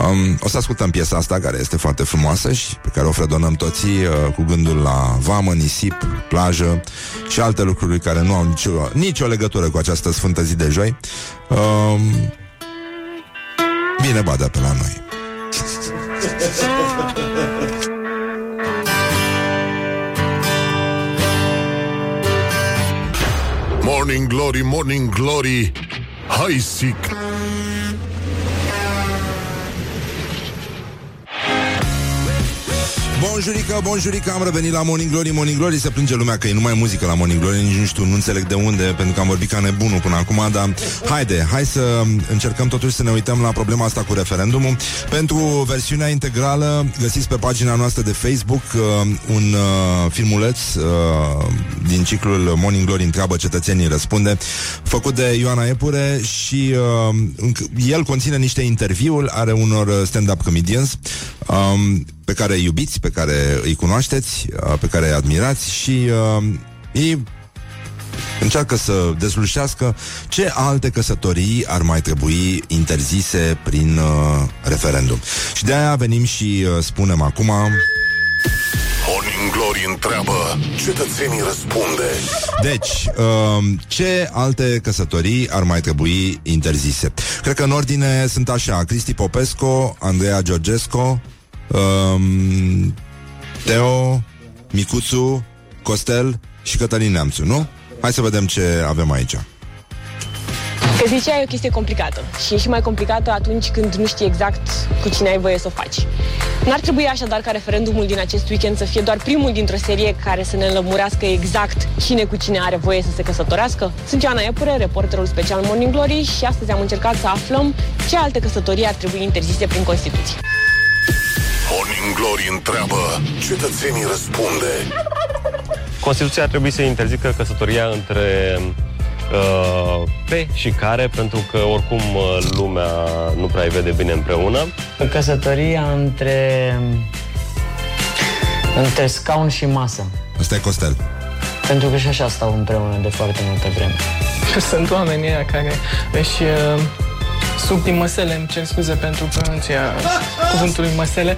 Um, o să ascultăm piesa asta care este foarte frumoasă și pe care o fredonăm toții uh, cu gândul la vamă, nisip, plajă și alte lucruri care nu au nicio, nicio legătură cu această sfântă zi de joi. Um, bine badă pe la noi. Morning Glory, Morning Glory. Hai Bonjurică, bonjurică, am revenit la Morning Glory. Morning Glory se plânge lumea că e numai muzică la Morning Glory Nici nu știu, nu înțeleg de unde Pentru că am vorbit ca nebunul până acum Dar haide, hai să încercăm totuși să ne uităm La problema asta cu referendumul. Pentru versiunea integrală Găsiți pe pagina noastră de Facebook uh, Un uh, filmuleț uh, Din ciclul Morning Glory Întreabă cetățenii răspunde Făcut de Ioana Epure Și uh, înc- el conține niște interviuri Are unor uh, stand-up comedians. Um, pe care îi iubiți, pe care îi cunoașteți, uh, pe care îi admirați și uh, ei încearcă să dezlușească ce alte căsătorii ar mai trebui interzise prin uh, referendum. Și de aia venim și uh, spunem acum Morning Glory întreabă, cetățenii răspunde. Deci, um, ce alte căsătorii ar mai trebui interzise? Cred că în ordine sunt așa Cristi Popescu, Andreea Georgescu um, Teo Micuțu Costel și Cătălin Neamțu, nu? Hai să vedem ce avem aici Căsnicia e o chestie complicată și e și mai complicată atunci când nu știi exact cu cine ai voie să o faci. N-ar trebui așadar ca referendumul din acest weekend să fie doar primul dintr-o serie care să ne înlămurească exact cine cu cine are voie să se căsătorească. Sunt Ioana Epure, reporterul special Morning Glory și astăzi am încercat să aflăm ce alte căsătorii ar trebui interzise prin Constituție. Morning Glory întreabă, cetățenii răspunde. Constituția ar trebui să interzică căsătoria între uh, pe și care, pentru că oricum uh, lumea nu prea îi vede bine împreună. Căsătoria între între scaun și masă. Asta e Costel Pentru că și așa stau împreună de foarte multă vreme. Sunt oamenii ăia care își uh, suc din măsele, îmi cer scuze pentru pronunția cuvântului măsele,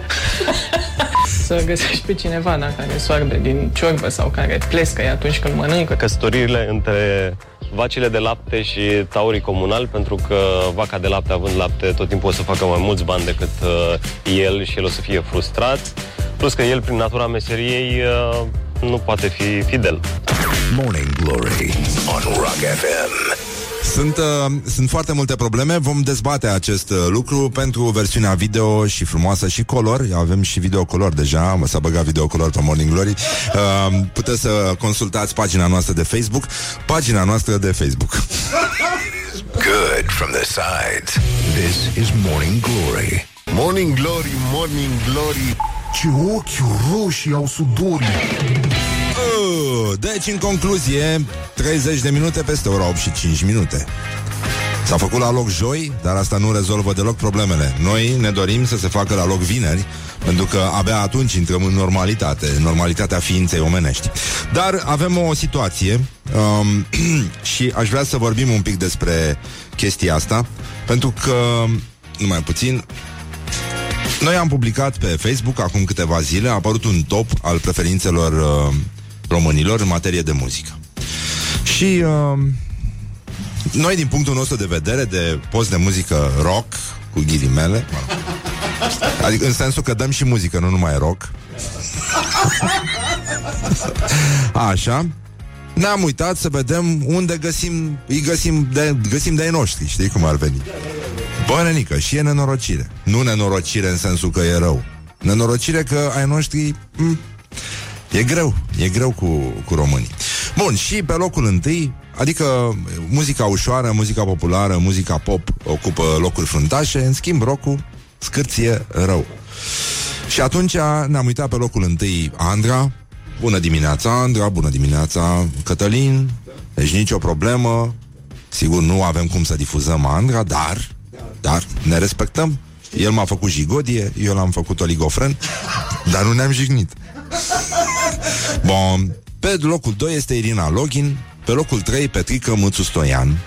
să găsești pe cineva da, care soarbe din ciorbă sau care plescă atunci când mănâncă. Căsătoriile între vacile de lapte și taurii comunali, pentru că vaca de lapte având lapte tot timpul o să facă mai mulți bani decât uh, el și el o să fie frustrat. Plus că el, prin natura meseriei, uh, nu poate fi fidel. Morning Glory on Rock FM. Sunt, uh, sunt foarte multe probleme Vom dezbate acest uh, lucru Pentru versiunea video și frumoasă și color Avem și video color deja Mă s-a băgat video color pe Morning Glory uh, Puteți să consultați pagina noastră de Facebook Pagina noastră de Facebook Good from the sides. This is Morning Glory. Morning Glory, Morning Glory. Ce ochi roșii au sudorii. Uh, Deci, în concluzie 30 de minute peste ora 8 și 5 minute S-a făcut la loc joi, dar asta nu rezolvă deloc problemele. Noi ne dorim să se facă la loc vineri, pentru că abia atunci intrăm în normalitate, normalitatea ființei omenești. Dar avem o situație um, și aș vrea să vorbim un pic despre chestia asta, pentru că numai puțin. Noi am publicat pe Facebook acum câteva zile, a apărut un top al preferințelor uh, românilor în materie de muzică. Și uh, noi, din punctul nostru de vedere, de post de muzică rock, cu ghilimele, mă rog, adică în sensul că dăm și muzică, nu numai rock. Așa. Ne-am uitat să vedem unde găsim, îi găsim de, găsim de ai noștri, știi cum ar veni. Bă, nenică, și e nenorocire. Nu nenorocire în sensul că e rău. Nenorocire că ai noștri... M- e greu, e greu cu, cu românii. Bun, și pe locul întâi, adică muzica ușoară, muzica populară, muzica pop ocupă locuri fruntașe, în schimb rockul scârție rău. Și atunci ne-am uitat pe locul întâi Andra, Bună dimineața, Andra, bună dimineața, Cătălin. Deci nicio problemă. Sigur, nu avem cum să difuzăm Andra Dar, dar, ne respectăm. El m-a făcut jigodie, eu l-am făcut oligofren Dar nu ne-am jignit Bun Pe locul 2 este Irina Login Pe locul 3 Petrica Mâțu Stoian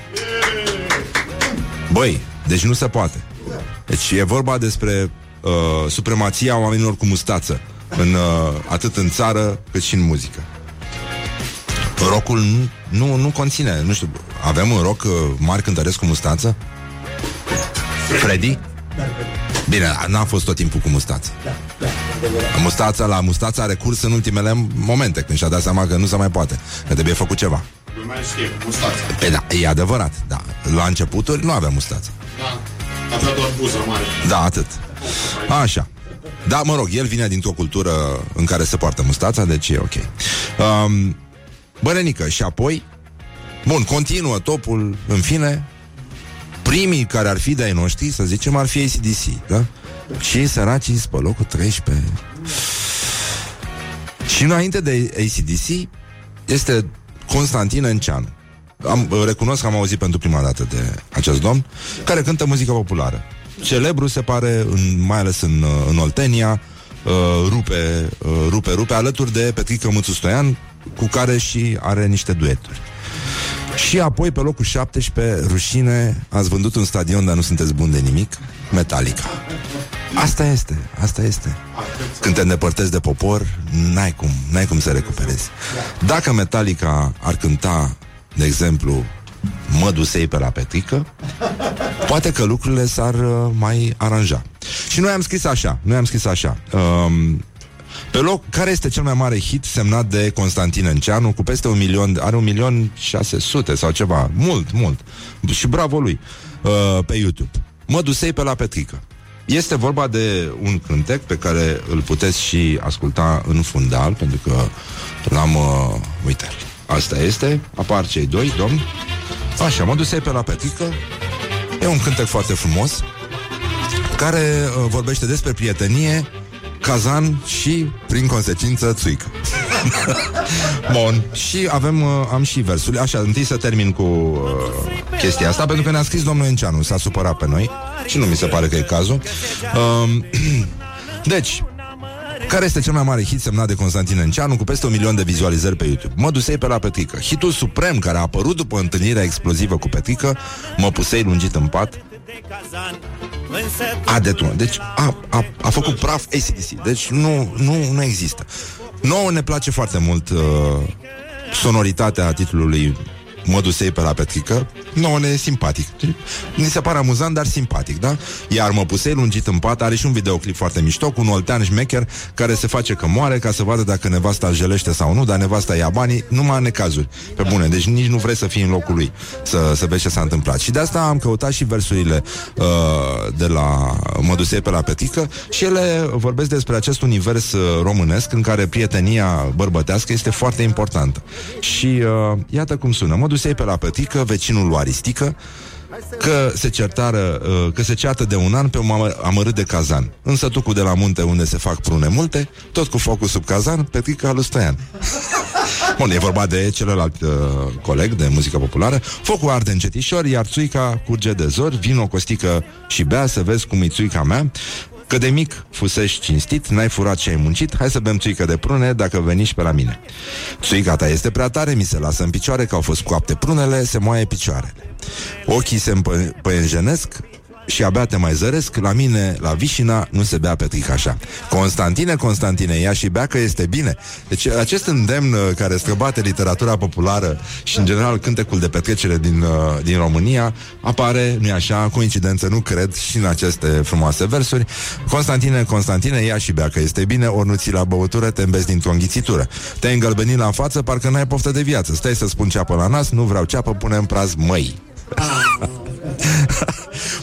Băi, deci nu se poate Deci e vorba despre uh, supremația oamenilor cu mustață în, uh, atât în țară cât și în muzică. Rocul nu, nu, nu conține, nu știu, avem un rock uh, mari cântăresc cu mustață? Freddy? Bine, n-a fost tot timpul cu mustață. Mustața la mustața a recurs în ultimele momente, când și-a dat seama că nu se mai poate, că trebuie făcut ceva. Nu mai știe, mustață. Pe da, e adevărat, da. La începuturi nu avea mustață. Da, avea doar buză mare. Da, atât. Așa. Da, mă rog, el vine dintr-o cultură în care se poartă mustața, deci e ok. Um, Bărănică, și apoi, bun, continuă topul, în fine, primii care ar fi de-ai noștri, să zicem, ar fi ACDC, da? Și săracii pe locul 13. Și înainte de ACDC este Constantin Enceanu. Am, recunosc că am auzit pentru prima dată de acest domn, care cântă muzică populară celebru, se pare, în, mai ales în, în Oltenia, uh, rupe, uh, rupe, rupe, alături de Petrică Mâțu Stoian, cu care și are niște dueturi. Și apoi, pe locul 17, rușine, ați vândut un stadion, dar nu sunteți bun de nimic, Metallica. Asta este, asta este. Când te îndepărtezi de popor, n-ai cum, n-ai cum să recuperezi. Dacă Metallica ar cânta, de exemplu, mă dusei pe la Petrică, poate că lucrurile s-ar uh, mai aranja. Și noi am scris așa, noi am scris așa. Um, pe loc, care este cel mai mare hit semnat de Constantin Enceanu cu peste un milion, are un milion șase sute sau ceva, mult, mult. Și bravo lui, uh, pe YouTube. Mă dusei pe la Petrică. Este vorba de un cântec pe care îl puteți și asculta în fundal, pentru că l-am... Uh, uite, asta este, apar cei doi, domni. Așa, mă dusei pe la Petrică. E un cântec foarte frumos care uh, vorbește despre prietenie, cazan și, prin consecință, țuică. Bun. Și avem, uh, am și versul. Așa, întâi să termin cu uh, chestia asta, pentru că ne-a scris domnul Enceanu, s-a supărat pe noi și nu mi se pare că e cazul. Uh, deci, care este cel mai mare hit semnat de Constantin Enceanu cu peste un milion de vizualizări pe YouTube? Mă dusei pe la Petrică. Hitul suprem care a apărut după întâlnirea explozivă cu Petrică, mă pusei lungit în pat, a detunat. Deci a, a, a făcut praf ACDC. Deci nu, nu, nu există. Nouă ne place foarte mult uh, sonoritatea titlului mă dusei pe la Petrică, nouă ne e simpatic. Ni se pare amuzant, dar simpatic, da? Iar mă pusei lungit în pat, are și un videoclip foarte mișto cu un oltean șmecher care se face că moare ca să vadă dacă nevasta îl jelește sau nu, dar nevasta ia banii, numai în necazuri. Pe bune, deci nici nu vrei să fii în locul lui, să, să vezi ce s-a întâmplat. Și de asta am căutat și versurile uh, de la Mă dusei pe la Petrică și ele vorbesc despre acest univers uh, românesc în care prietenia bărbătească este foarte importantă. Și uh, iată cum sună. Mă dusei pe la Petrică, vecinul lui Aristică, că se certară, uh, că se ceată de un an pe un amărât de cazan. În sătucul de la munte unde se fac prune multe, tot cu focul sub cazan, Petrica lui Stoian. Bun, e vorba de celălalt uh, coleg de muzică populară. Focul arde încetișor, iar țuica curge de zor, vin o costică și bea să vezi cum e țuica mea. Că de mic fusești cinstit, n-ai furat și ai muncit, hai să bem țuică de prune dacă veni și pe la mine. Țuica ta este prea tare, mi se lasă în picioare, că au fost coapte prunele, se moaie picioarele. Ochii se împăienjenesc, și abia te mai zăresc, la mine, la Vișina, nu se bea petric așa. Constantine, Constantine, ia și bea că este bine. Deci acest îndemn uh, care străbate literatura populară și în general cântecul de petrecere din, uh, din România apare, nu-i așa, coincidență, nu cred, și în aceste frumoase versuri. Constantine, Constantine, ia și bea că este bine, ori nu ții la băutură, te îmbezi dintr-o înghițitură. Te-ai îngălbenit la față, parcă n-ai poftă de viață. Stai să spun ceapă la nas, nu vreau ceapă, pune în praz măi.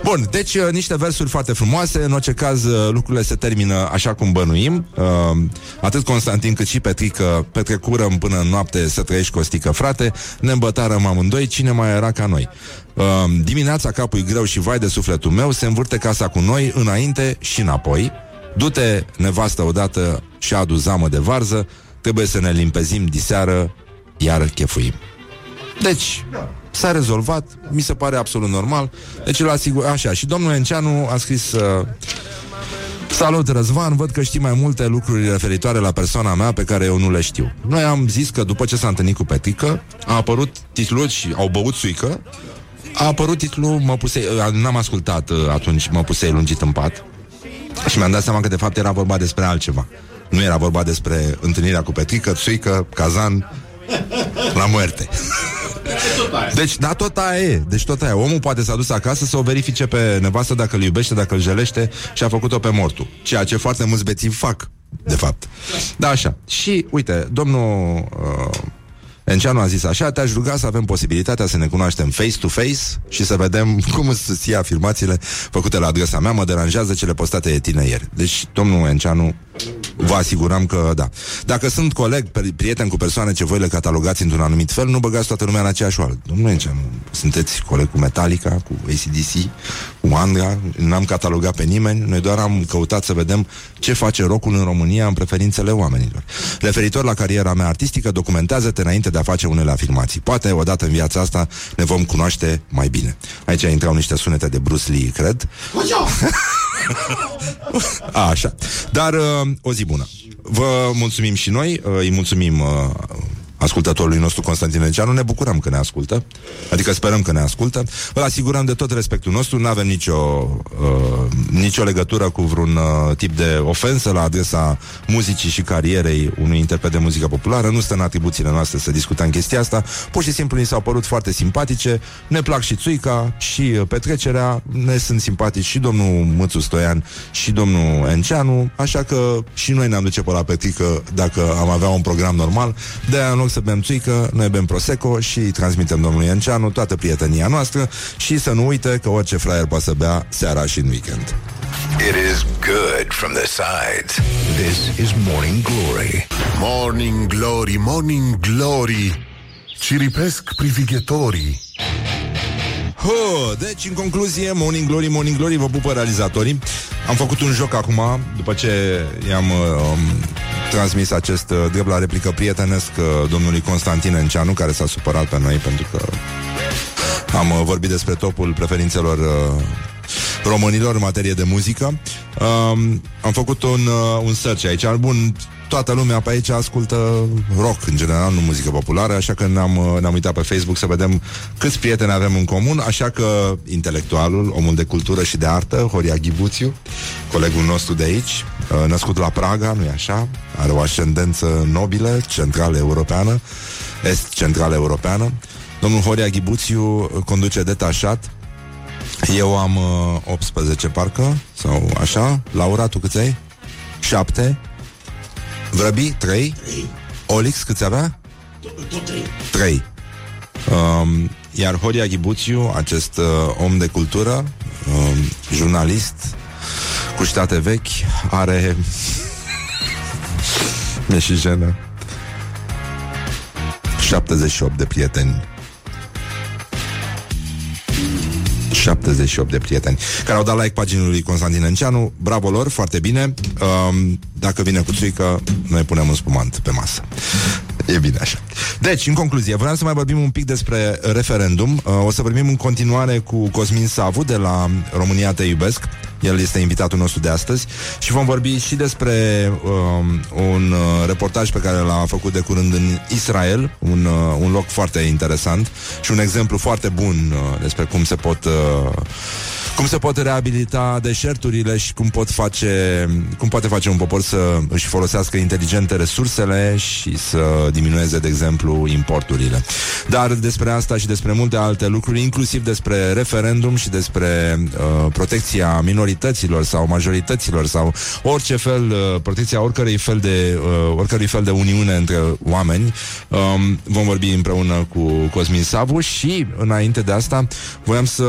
Bun, deci uh, niște versuri foarte frumoase. În orice caz uh, lucrurile se termină așa cum bănuim. Uh, Atât Constantin cât și Petrică Petrecurăm până în noapte să trăiești cu o stică frate. Ne îmbătarăm amândoi. Cine mai era ca noi? Uh, Dimineața capul greu și vai de sufletul meu. Se învârte casa cu noi Înainte și înapoi. Du-te, nevastă, odată și adu zamă de varză. Trebuie să ne limpezim diseară Iar chefuim Deci, S-a rezolvat, mi se pare absolut normal. Deci la sigur, așa. Și domnul Enceanu a scris uh, Salut Răzvan, văd că știi mai multe lucruri referitoare la persoana mea pe care eu nu le știu. Noi am zis că după ce s-a întâlnit cu Petică, a apărut titlul și au băut suică, a apărut titlul Mă pusei, uh, n-am ascultat uh, atunci Mă pusei lungit în pat și mi-am dat seama că de fapt era vorba despre altceva. Nu era vorba despre întâlnirea cu Petrică, Țuică, Cazan, la moarte. Deci, da, tot aia e. Deci tot aia. Omul poate s-a dus acasă să o verifice pe nevastă dacă îl iubește, dacă îl jelește și a făcut-o pe mortul. Ceea ce foarte mulți bețivi fac, de fapt. Da, așa. Și, uite, domnul uh, Enceanu a zis așa, te-aș ruga să avem posibilitatea să ne cunoaștem face-to-face și să vedem cum îți susții afirmațiile făcute la adresa mea, mă deranjează cele postate de tine ieri. Deci, domnul Enceanu, vă asiguram că da. Dacă sunt coleg, prieten cu persoane ce voi le catalogați într-un anumit fel, nu băgați toată lumea în aceeași oală. Domnul Enceanu, sunteți coleg cu Metallica, cu ACDC, cu Andra, n-am catalogat pe nimeni, noi doar am căutat să vedem ce face rocul în România în preferințele oamenilor. Referitor la cariera mea artistică, documentează-te înainte de a face unele afirmații. Poate odată în viața asta ne vom cunoaște mai bine. Aici intrau niște sunete de Bruce Lee, cred. A, așa. Dar uh, o zi bună. Vă mulțumim și noi, uh, îi mulțumim uh, ascultătorului nostru Constantin Enceanu, ne bucurăm că ne ascultă, adică sperăm că ne ascultă, îl asigurăm de tot respectul nostru, nu avem nicio, uh, nicio legătură cu vreun uh, tip de ofensă la adresa muzicii și carierei unui interpret de muzică populară, nu stă în atribuțiile noastre să discutăm chestia asta, pur și simplu ni s-au părut foarte simpatice, ne plac și Țuica și uh, petrecerea, ne sunt simpatici și domnul Mățu Stoian și domnul Enceanu, așa că și noi ne-am duce pe la petică dacă am avea un program normal, de aia în loc să bem țuică, noi bem Prosecco și transmitem domnului Enceanu toată prietenia noastră și să nu uite că orice fraier poate să bea seara și în weekend. It is good from the sides. This is Morning Glory. Morning Glory, Morning Glory. Ciripesc privighetorii. Ho, deci, în concluzie, Morning Glory, Morning Glory, vă pupă realizatorii. Am făcut un joc acum, după ce i-am uh, transmis acest uh, drept la replică prietenesc uh, domnului Constantin Enceanu, care s-a supărat pe noi pentru că am uh, vorbit despre topul preferințelor uh, românilor în materie de muzică. Um, am făcut un, uh, un search aici. Bun, toată lumea pe aici ascultă rock, în general, nu muzică populară, așa că ne-am, uh, ne-am uitat pe Facebook să vedem câți prieteni avem în comun, așa că intelectualul, omul de cultură și de artă, Horia Ghibuțiu, colegul nostru de aici, uh, născut la Praga, nu-i așa? Are o ascendență nobilă, centrală europeană, est-centrală europeană. Domnul Horia Ghibuțiu conduce detașat, eu am uh, 18 parcă, sau așa. Laura, tu câți ai? 7. Vrăbi, 3. Olix, câți avea? Tot trei. 3. Um, iar Horia Ghibuțiu, acest uh, om de cultură, um, jurnalist cu ștate vechi, are... Mi-e și jenă. 78 de prieteni 78 de prieteni care au dat like paginii lui Constantin Enceanu. Bravo lor, foarte bine. Um, dacă vine cu țuică, noi punem un spumant pe masă. E bine așa. Deci, în concluzie, vreau să mai vorbim un pic despre referendum. Uh, o să vorbim în continuare cu Cosmin Savu de la România Te Iubesc. El este invitatul nostru de astăzi și vom vorbi și despre um, un uh, reportaj pe care l-a făcut de curând în Israel, un, uh, un loc foarte interesant și un exemplu foarte bun uh, despre cum se pot uh, cum se pot reabilita deșerturile și cum pot face cum poate face un popor să își folosească inteligente resursele și să diminueze, de exemplu, importurile. Dar despre asta și despre multe alte lucruri, inclusiv despre referendum și despre uh, protecția minorităților sau majorităților sau orice fel, uh, protecția oricărui fel de uh, oricărui fel de uniune între oameni. Um, vom vorbi împreună cu Cosmin Savu și înainte de asta voiam să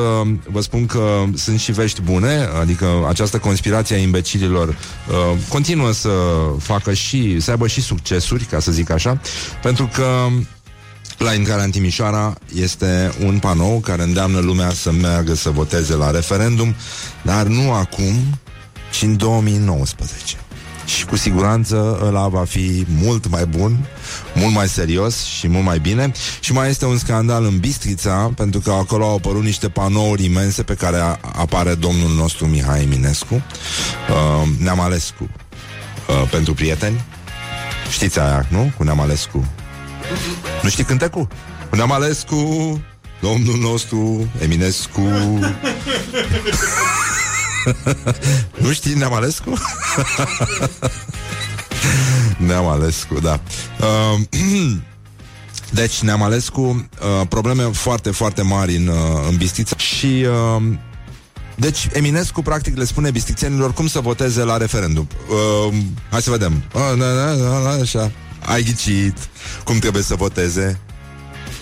vă spun că sunt și vești bune, adică această conspirație a imbecililor uh, continuă să facă și, să aibă și succesuri, ca să zic așa, pentru că la intrarea în Timișoara este un panou care îndeamnă lumea să meargă să voteze la referendum, dar nu acum, ci în 2019 și cu siguranță ăla va fi mult mai bun, mult mai serios și mult mai bine. Și mai este un scandal în Bistrița, pentru că acolo au apărut niște panouri imense pe care a- apare domnul nostru Mihai Eminescu, uh, Neamalescu, uh, pentru prieteni. Știți aia, nu? Cu Neamalescu. Nu știi cântecul? Cu Neamalescu, domnul nostru Eminescu. nu știi Neamalescu? Neamalescu, da. Uh, deci, Neamalescu, uh, probleme foarte, foarte mari în, uh, în Bistrița și... Uh, deci, Eminescu, practic, le spune bistițenilor cum să voteze la referendum. Uh, hai să vedem. Uh, da, da, da, da, așa. Ai ghicit cum trebuie să voteze.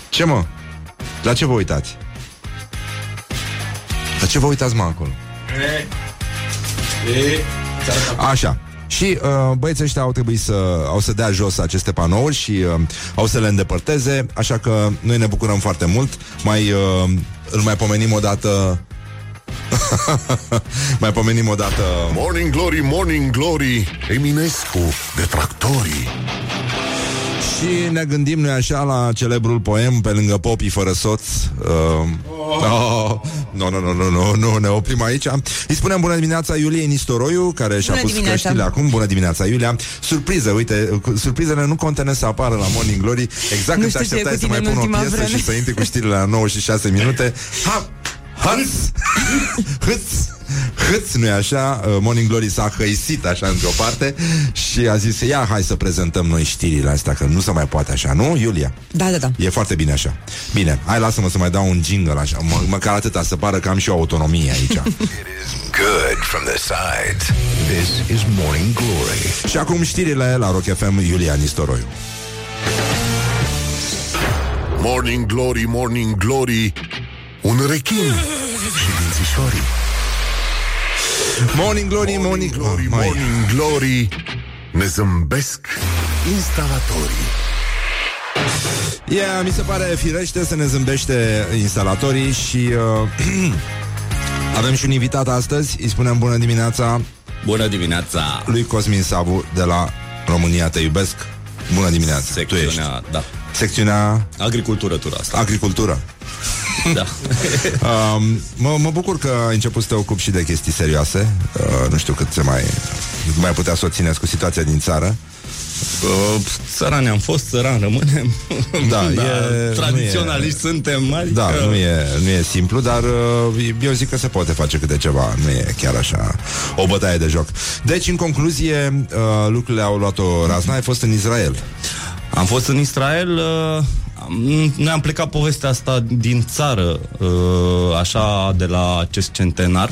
Ce, mă? La ce vă uitați? La ce vă uitați, mă, acolo? Așa. Și uh, băieții ăștia au trebuit să au să dea jos aceste panouri și uh, au să le îndepărteze, așa că noi ne bucurăm foarte mult. Mai uh, îl mai pomenim o dată mai pomenim o dată Morning Glory, Morning Glory Eminescu, detractorii Și ne gândim noi așa la celebrul poem Pe lângă popii fără soț uh, oh, Nu, nu, nu, nu, nu, nu, ne oprim aici Îi spunem bună dimineața Iuliei Nistoroiu Care și-a Bună pus dimineața. căștile acum Bună dimineața, Iulia Surpriză, uite, cu- surprizele nu contenă să apară la Morning Glory Exact Nu când te știu ce e așteptai cu să tine mai în pun o ultima piesă vreme. Și să intri cu știrile la 9 și 6 minute Ha! Hăț! Hăț! Hăț, nu-i așa? Uh, Morning Glory s-a hăisit așa într-o parte Și a zis, ia hai să prezentăm noi știrile astea Că nu se mai poate așa, nu, Iulia? Da, da, da. E foarte bine așa Bine, hai lasă-mă să mai dau un jingle așa mă, Măcar atâta, să pară că am și o autonomie aici Good from the sides. This is Morning Glory. Și acum știrile la Rock FM Iulia Nistoroiu Morning Glory, Morning Glory Un rechin Și dințișorii Morning Glory, Morning Morning Glory, Oh, mai. Morning Glory Ne zâmbesc instalatorii Yeah, mi se pare firește să ne zâmbește instalatorii și uh, avem și un invitat astăzi, îi spunem bună dimineața Bună dimineața! lui Cosmin Savu de la România Te Iubesc. Bună dimineața, tu ești. Secțiunea, da. Secțiunea Agricultură, tura asta. Agricultură. Da. Um, mă, mă bucur că ai început să te ocupi și de chestii serioase. Uh, nu știu cât se mai, mai putea să o țineți cu situația din țară. Uh, țărani am fost, țăran rămânem. Da, e- tradiționaliști suntem. Adică... Da, nu e, nu e simplu, dar uh, eu zic că se poate face câte ceva. Nu e chiar așa o bătaie de joc. Deci, în concluzie, uh, lucrurile au luat-o razna. Ai fost în Israel. Am fost în Israel, uh, am- noi am plecat povestea asta din țară, uh, așa de la acest centenar.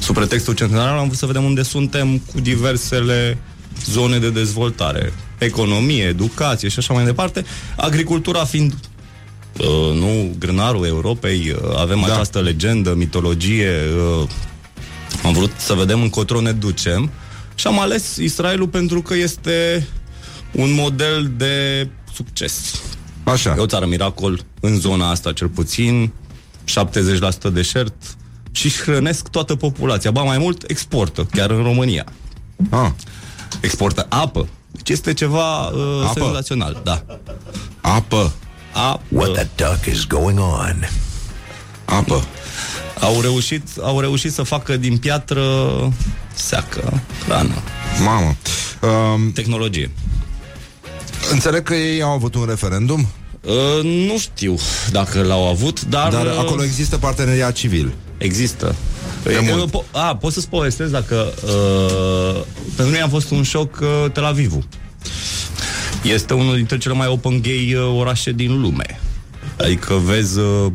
Sub pretextul centenar am vrut să vedem unde suntem cu diversele zone de dezvoltare. Economie, educație și așa mai departe. Agricultura fiind uh, nu grânarul Europei, uh, avem da. această legendă, mitologie. Uh, am vrut să vedem încotro ne ducem și am ales Israelul pentru că este un model de succes. Așa. E o țară miracol în zona asta, cel puțin 70% deșert și își hrănesc toată populația. Ba mai mult, exportă, chiar în România. Ah. Exportă apă. Deci este ceva uh, Apă? senzațional, da. Apă. Apă. What the duck is going on? Apă. Au reușit, au reușit să facă din piatră seacă, hrană. Mamă. Um, Tehnologie. înțeleg că ei au avut un referendum, Uh, nu știu dacă l-au avut, dar... dar uh, acolo există parteneriat civil. Există. De E, mult. po- a, pot să-ți povestesc dacă... Uh, pentru mine a fost un șoc uh, Tel Avivul. Este unul dintre cele mai open gay uh, orașe din lume. Adică vezi uh,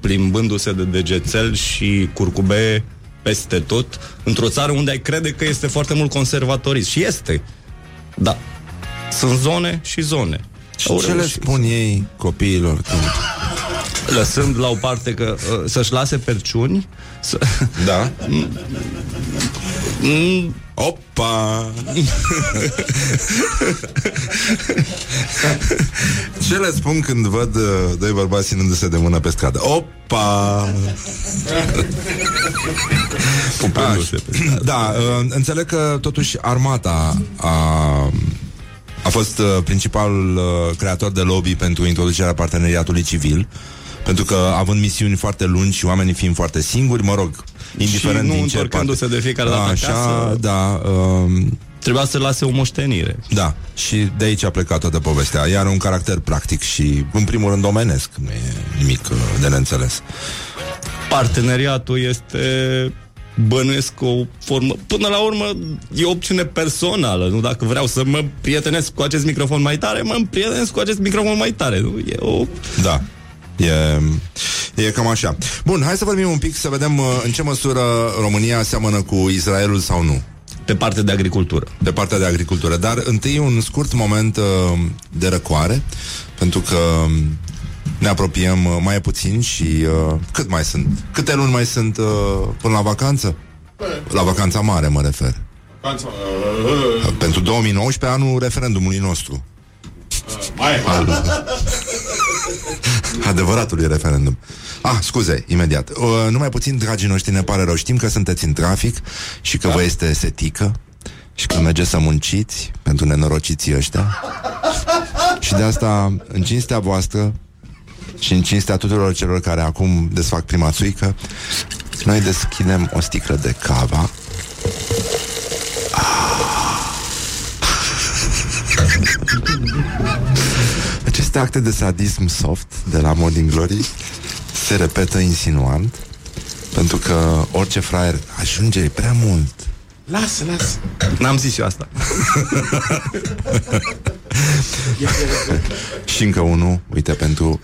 plimbându-se de degețel și curcube peste tot, într-o țară unde ai crede că este foarte mult conservatorism. Și este. Da. Sunt zone și zone. Și Au ce le reușit. spun ei copiilor când... Lăsând la o parte că uh, să-și lase perciuni să... Da. Mm, Opa! Ce le spun când văd uh, doi bărbați ținându-se de mână pe stradă? Opa! Pupându-se pe stradă. Da, uh, înțeleg că totuși armata a, a fost uh, principalul uh, creator de lobby pentru introducerea parteneriatului civil, pentru că având misiuni foarte lungi și oamenii fiind foarte singuri, mă rog, indiferent Și nu din ce întorcându-se parte... de fiecare dată Așa, acasă. da, um, Trebuia să lase o moștenire. da, și de aici a plecat toată povestea. Ea are un caracter practic și, în primul rând, omenesc. Nu e nimic uh, de neînțeles. Parteneriatul este bănuiesc o formă... Până la urmă, e o opțiune personală. Nu dacă vreau să mă prietenesc cu acest microfon mai tare, mă prietenesc cu acest microfon mai tare. Nu? E o... Da. E, e cam așa. Bun, hai să vorbim un pic să vedem uh, în ce măsură România seamănă cu Israelul sau nu. Pe partea de agricultură. Pe partea de agricultură. Dar întâi un scurt moment uh, de răcoare, pentru că um, ne apropiem uh, mai puțin și uh, cât mai sunt? Câte luni mai sunt uh, până la vacanță? La vacanța mare mă refer. Canța, Uh, Pentru 2019 anul referendumului nostru. mai Al adevăratului referendum. Ah, scuze, imediat. Uh, numai puțin, dragii noștri, ne pare rău. Știm că sunteți în trafic și că vă este setică și că mergeți să munciți pentru nenorociții ăștia. Și de asta, în cinstea voastră și în cinstea tuturor celor care acum desfac prima țuică, noi deschidem o sticlă de cava. Aceste acte de sadism soft de la Morning Glory se repetă insinuant pentru că orice fraier ajunge prea mult. Lasă, lasă. N-am zis eu asta. Și încă unul, uite, pentru...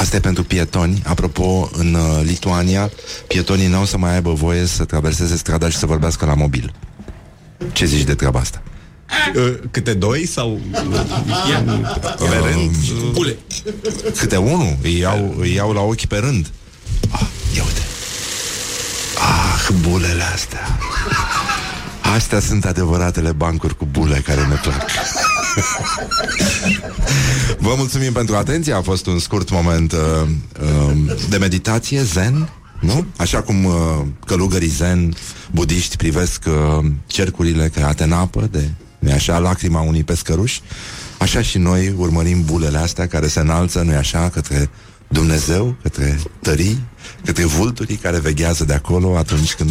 Asta e pentru pietoni. Apropo, în uh, Lituania, pietonii n-au să mai aibă voie să traverseze strada și să vorbească la mobil. Ce zici de treaba asta? Uh, Câte doi sau... Pe rând? Bule. Câte unul, îi iau, îi iau la ochi pe rând. Ah, ia uite. Ah, bulele astea. Astea sunt adevăratele bancuri cu bule care ne plac. Vă mulțumim pentru atenție, a fost un scurt moment uh, uh, de meditație zen, nu? Așa cum uh, călugării zen budiști privesc uh, cercurile create în apă de, nu așa, lacrima unui pescăruși, așa și noi urmărim bulele astea care se înalță, nu așa, către Dumnezeu, către tării, către vulturii care veghează de acolo atunci când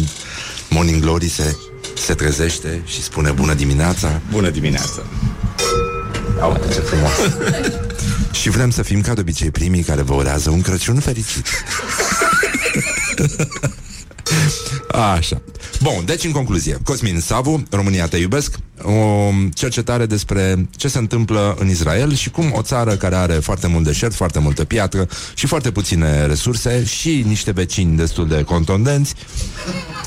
Morning Glory se, se trezește și spune bună dimineața. Bună dimineața. Uite ce frumos. și vrem să fim ca de obicei primii care vă urează un Crăciun fericit. Așa. Bun, deci în concluzie, Cosmin Savu, România te iubesc, o cercetare despre ce se întâmplă în Israel și cum o țară care are foarte mult deșert, foarte multă piatră și foarte puține resurse și niște vecini destul de contondenți,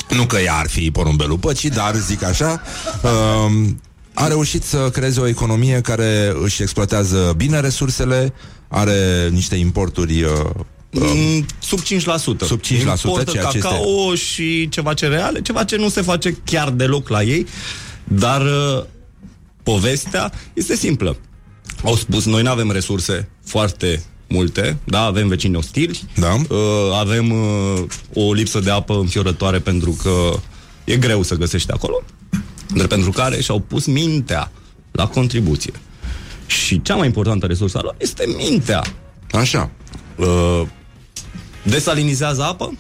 nu că ea ar fi porumbelul păcii, dar zic așa, um, a reușit să creeze o economie care își exploatează bine resursele, are niște importuri uh, Mm, Sub 5%. Sub 5%, Importă ceea ce cacao și ceva cereale, ceva ce nu se face chiar deloc la ei, dar uh, povestea este simplă. Au spus, noi nu avem resurse foarte multe, da, avem vecini ostili, da. uh, avem uh, o lipsă de apă înfiorătoare pentru că e greu să găsești acolo, dar pentru care și-au pus mintea la contribuție. Și cea mai importantă resursă a lor este mintea. Așa. Uh, desalinizează apă,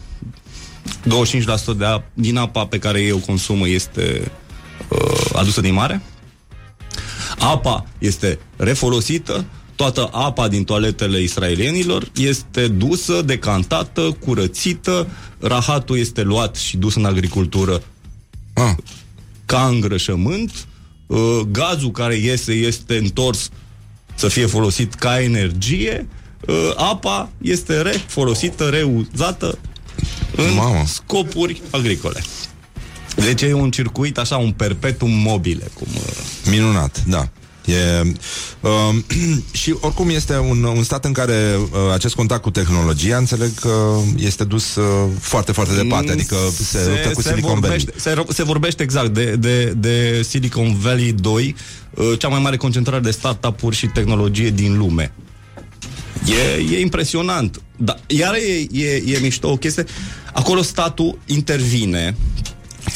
25% de ap- din apa pe care ei o consumă este uh, adusă din mare. Apa este refolosită, toată apa din toaletele israelienilor este dusă, decantată, curățită, rahatul este luat și dus în agricultură ah. ca îngrășământ, uh, gazul care iese este întors să fie folosit ca energie, uh, apa este refolosită, reuzată în Mamă. scopuri agricole. Deci e un circuit așa, un perpetuum mobile. Cum, uh, Minunat, da. E, uh, și oricum este un, un stat în care uh, acest contact cu tehnologia înțeleg că este dus uh, foarte, foarte departe, adică se, se luptă cu Silicon Valley. vorbește, se, ro- se vorbește exact de, de, de Silicon Valley 2, uh, cea mai mare concentrare de startup-uri și tehnologie din lume. E, e impresionant. Da, iar e, e, e mișto o chestie. Acolo statul intervine,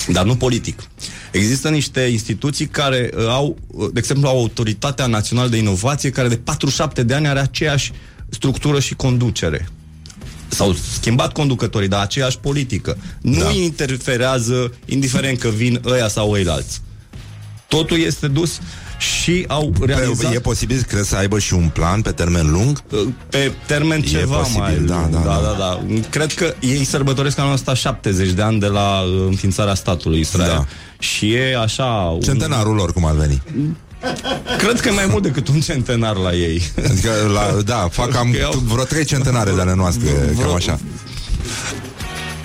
dar nu politic. Există niște instituții care uh, au, uh, de exemplu, Autoritatea Națională de Inovație, care de 47 de ani are aceeași structură și conducere. S-au schimbat conducătorii, dar aceeași politică. Nu da. interferează, indiferent că vin ăia sau ăilalți. Totul este dus și au realizat... E posibil, crezi, să aibă și un plan pe termen lung? Pe termen E ceva posibil, mai da, lung. da, da, da. da, da. Cred că ei sărbătoresc anul ăsta 70 de ani de la uh, înființarea statului Israel. Da. Și e așa... Un... Centenarul lor, cum ar veni. Cred că e mai mult decât un centenar la ei. Adică, la, da, fac cam Că iau- vreo trei centenare de ale noastre, cam așa.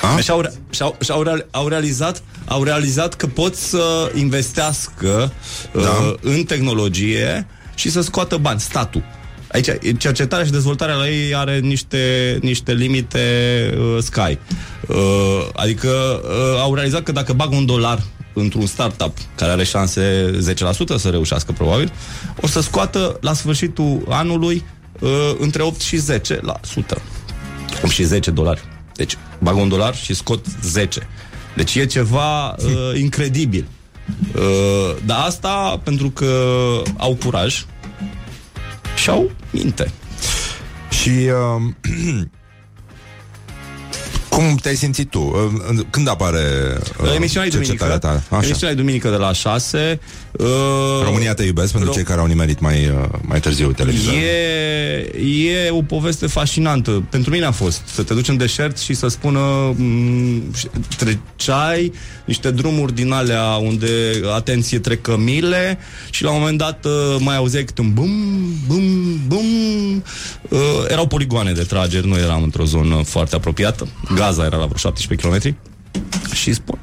A? Și au, și-au, și-au real- au realizat au realizat că pot să investească da. uh, în tehnologie și să scoată bani, statul. Aici, cercetarea și dezvoltarea la ei are niște, niște limite uh, sky. Uh, adică uh, au realizat că dacă bag un dolar într-un startup care are șanse 10% să reușească probabil, o să scoată la sfârșitul anului uh, între 8 și 10%. 8 și 10 dolari. Deci bag un dolar și scot 10. Deci e ceva uh, incredibil. Uh, dar asta pentru că au curaj și au minte. Și uh, cum te-ai simțit tu? Uh, Când apare uh, Emisiunea e cercetarea duminică. ta? Așa. Emisiunea e duminică de la 6. Uh, România te iubesc pentru Ro- cei care au nimerit mai, uh, mai târziu televizorul. E, e o poveste fascinantă. Pentru mine a fost să te duci în deșert și să spună m, și treceai niște drumuri din alea unde, atenție, trec cămile și la un moment dat uh, mai auzeai câte un bum, bum, bum. Uh, erau poligoane de trageri, nu eram într-o zonă foarte apropiată. Gaza era la vreo 17 km și spun,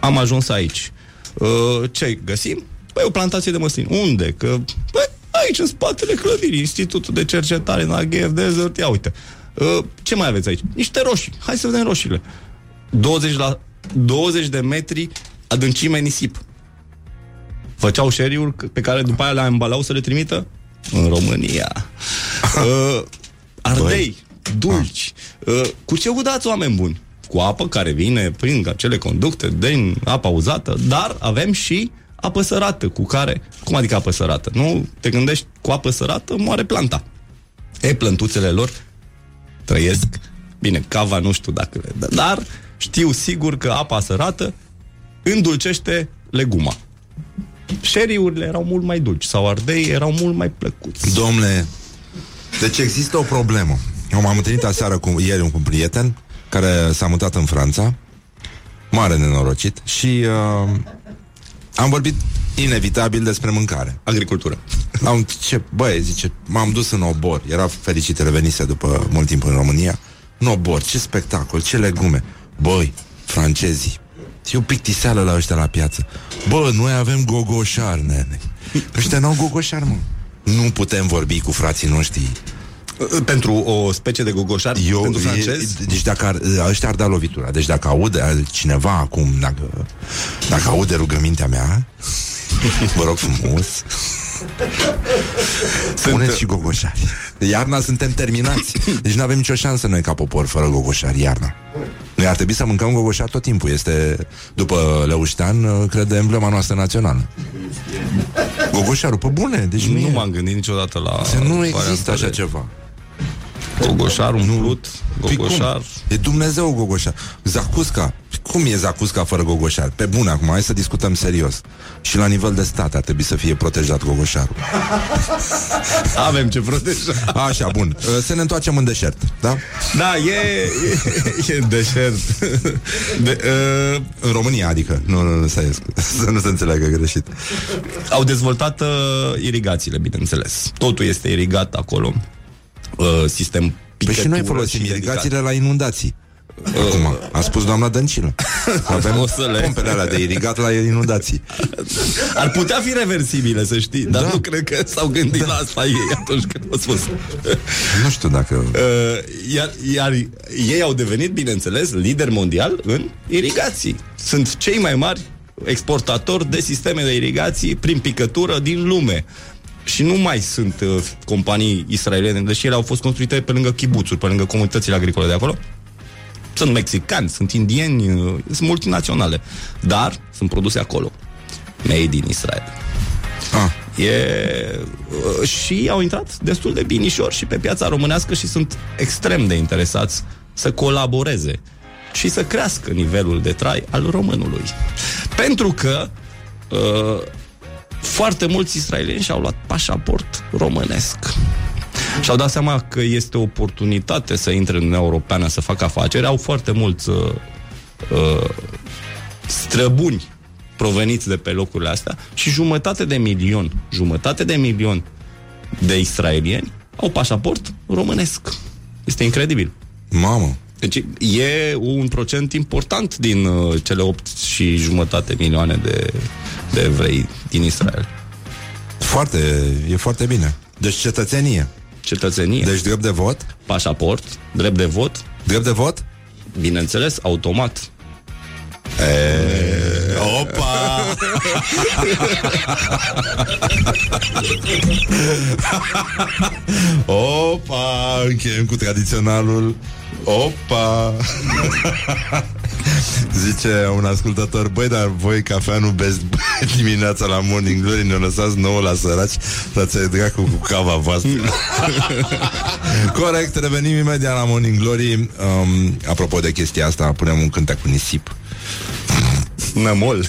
am ajuns aici. Uh, ce găsim? Păi o plantație de măslin. Unde? Că, păi, aici, în spatele clădirii, Institutul de Cercetare în Aghev Desert, ia uite. Uh, ce mai aveți aici? Niște roșii. Hai să vedem roșiile. 20, la, 20 de metri adâncime nisip. Făceau șeriuri pe care după aia le ambalau să le trimită în România. Uh, ardei, dulci. Uh, cu ce udați, oameni buni? Cu apă care vine prin acele conducte din apa uzată, dar avem și apă sărată, cu care... Cum adică apă sărată? Nu te gândești, cu apă sărată moare planta. E, plântuțele lor trăiesc. Bine, cava nu știu dacă le dă, dar știu sigur că apa sărată îndulcește leguma. Șeriurile erau mult mai dulci sau ardei erau mult mai plăcuți. Domne, deci există o problemă. Eu m-am întâlnit aseară cu, ieri cu un prieten care s-a mutat în Franța, mare nenorocit, și uh, am vorbit inevitabil despre mâncare. Agricultură. Am, ce, băi, zice, m-am dus în obor, era fericit, revenise după mult timp în România, în obor, ce spectacol, ce legume. Băi, francezii, e o pictiseală la ăștia la piață. Bă, noi avem gogoșar, nene. Ăștia n-au gogoșar, mă. Nu putem vorbi cu frații noștri pentru o specie de gogoșar Eu, pentru e, francez? deci dacă ar, ăștia ar da lovitura Deci dacă aude cineva acum Dacă, dacă aude rugămintea mea Vă rog frumos Spuneți și gogoșari Iarna suntem terminați Deci nu avem nicio șansă noi ca popor Fără gogoșari iarna Noi ar trebui să mâncăm gogoșari tot timpul Este, după Leuștean Cred, emblema noastră națională Gogoșarul, pe bune Deci nu nu, e. m-am gândit niciodată la Se nu există variantele. așa ceva Gogoșar umplut, Păi cum? gogoșar E Dumnezeu gogoșar Zacusca cum e Zacusca fără Gogoșar? Pe bune acum, hai să discutăm serios. Și la nivel de stat ar trebui să fie protejat Gogoșarul. Avem ce proteja. Așa, bun. Uh, Să ne întoarcem în deșert, da? Da, e, e, e deșert. De, uh, În România, adică. Nu, nu, nu, să, să nu se înțeleagă greșit. au dezvoltat uh, irigațiile, bineînțeles. Totul este irigat acolo. Uh, sistem Păi și noi picătură folosim și irigațiile la inundații. Acum, a spus doamna Dăncilă. Avem O să le- pompele alea de irigat la inundații. Ar putea fi reversibile, să știi, dar Da. nu cred că s-au gândit la asta ei atunci când au spus. Nu știu dacă... Uh, iar, iar ei au devenit, bineînțeles, lider mondial în irigații. Sunt cei mai mari exportatori de sisteme de irigații prin picătură din lume. Și nu mai sunt uh, companii israeliene, deși ele au fost construite pe lângă chibuțuri, pe lângă comunitățile agricole de acolo. Sunt mexicani, sunt indieni, uh, sunt multinaționale. Dar sunt produse acolo. Made in Israel. Ah. E, uh, și au intrat destul de binișor și pe piața românească și sunt extrem de interesați să colaboreze și să crească nivelul de trai al românului. Pentru că uh, foarte mulți israelieni și-au luat pașaport românesc. Și-au dat seama că este o oportunitate să intre în Uniunea Europeană, să facă afaceri. Au foarte mulți uh, uh, străbuni proveniți de pe locurile astea și jumătate de milion, jumătate de milion de israelieni au pașaport românesc. Este incredibil. Mamă. Deci e un procent important din uh, cele 8 și jumătate milioane de, de evrei din Israel. Foarte, e foarte bine. Deci cetățenie. Cetățenie. Deci drept de vot. Pașaport, drept de vot. Drept de vot? Bineînțeles, automat. E, opa! Opa! Încheiem cu tradiționalul. Opa! Zice un ascultător Băi, dar voi cafea nu beți dimineața la Morning Glory? Ne lăsați nouă la săraci? Dați-i dracu cu cava voastră. Corect, revenim imediat la Morning Glory. Um, Apropo de chestia asta Punem un cântec cu nisip Nămol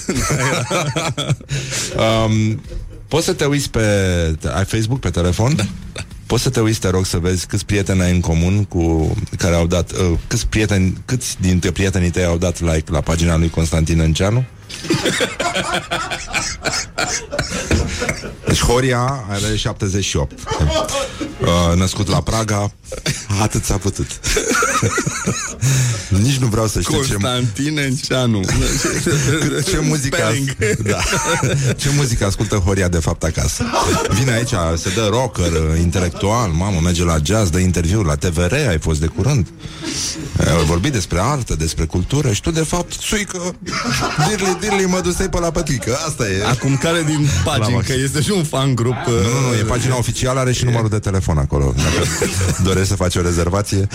um, Poți să te uiți pe... Ai Facebook pe telefon? Da, da. Poți să te uiți, te rog, să vezi câți prieteni ai în comun cu care au dat, uh, câți prieteni, câți dintre prietenii tăi au dat like la pagina lui Constantin Înceanu? Deci Horia are 78 uh, Născut la Praga Atât s-a putut Nici nu vreau să știu ce Constantin Enceanu ce muzică Bang. da. Ce muzică ascultă Horia de fapt acasă Vine aici, se dă rocker Intelectual, mamă, merge la jazz Dă interviu la TVR, ai fost de curând Ai vorbit despre artă Despre cultură și tu de fapt Suică, dirli, dirli, mă duc pe la pătrică Asta e Acum care din pagini, La că este și un fan grup uh, nu, nu, nu, e pagina oficială, are și numărul de telefon acolo. Dacă dorești să faci o rezervație.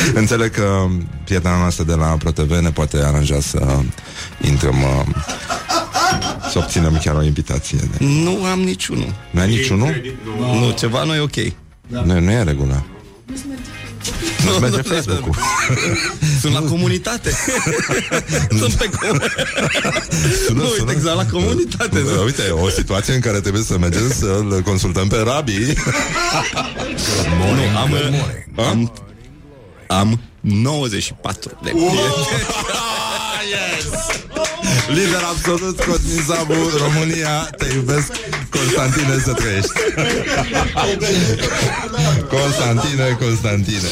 Înțeleg că prietena noastră de la ProTV ne poate aranja să intrăm uh, să obținem chiar o invitație. Nu am niciunul Nu ai niciunul? Nu, ceva nu e ok Nu, nu e regulă. Nu merge Facebook-ul. Sunt la comunitate Sunt pe comunitate Sună, Nu, uite, exact la comunitate Da, Uite, o situație în care trebuie să mergem să-l consultăm pe Rabi. Nu, am, am, am 94 de prieteni Lider absolut, Cosmin Sabu, România, te iubesc, Constantine, să trăiești. Constantine, Constantine.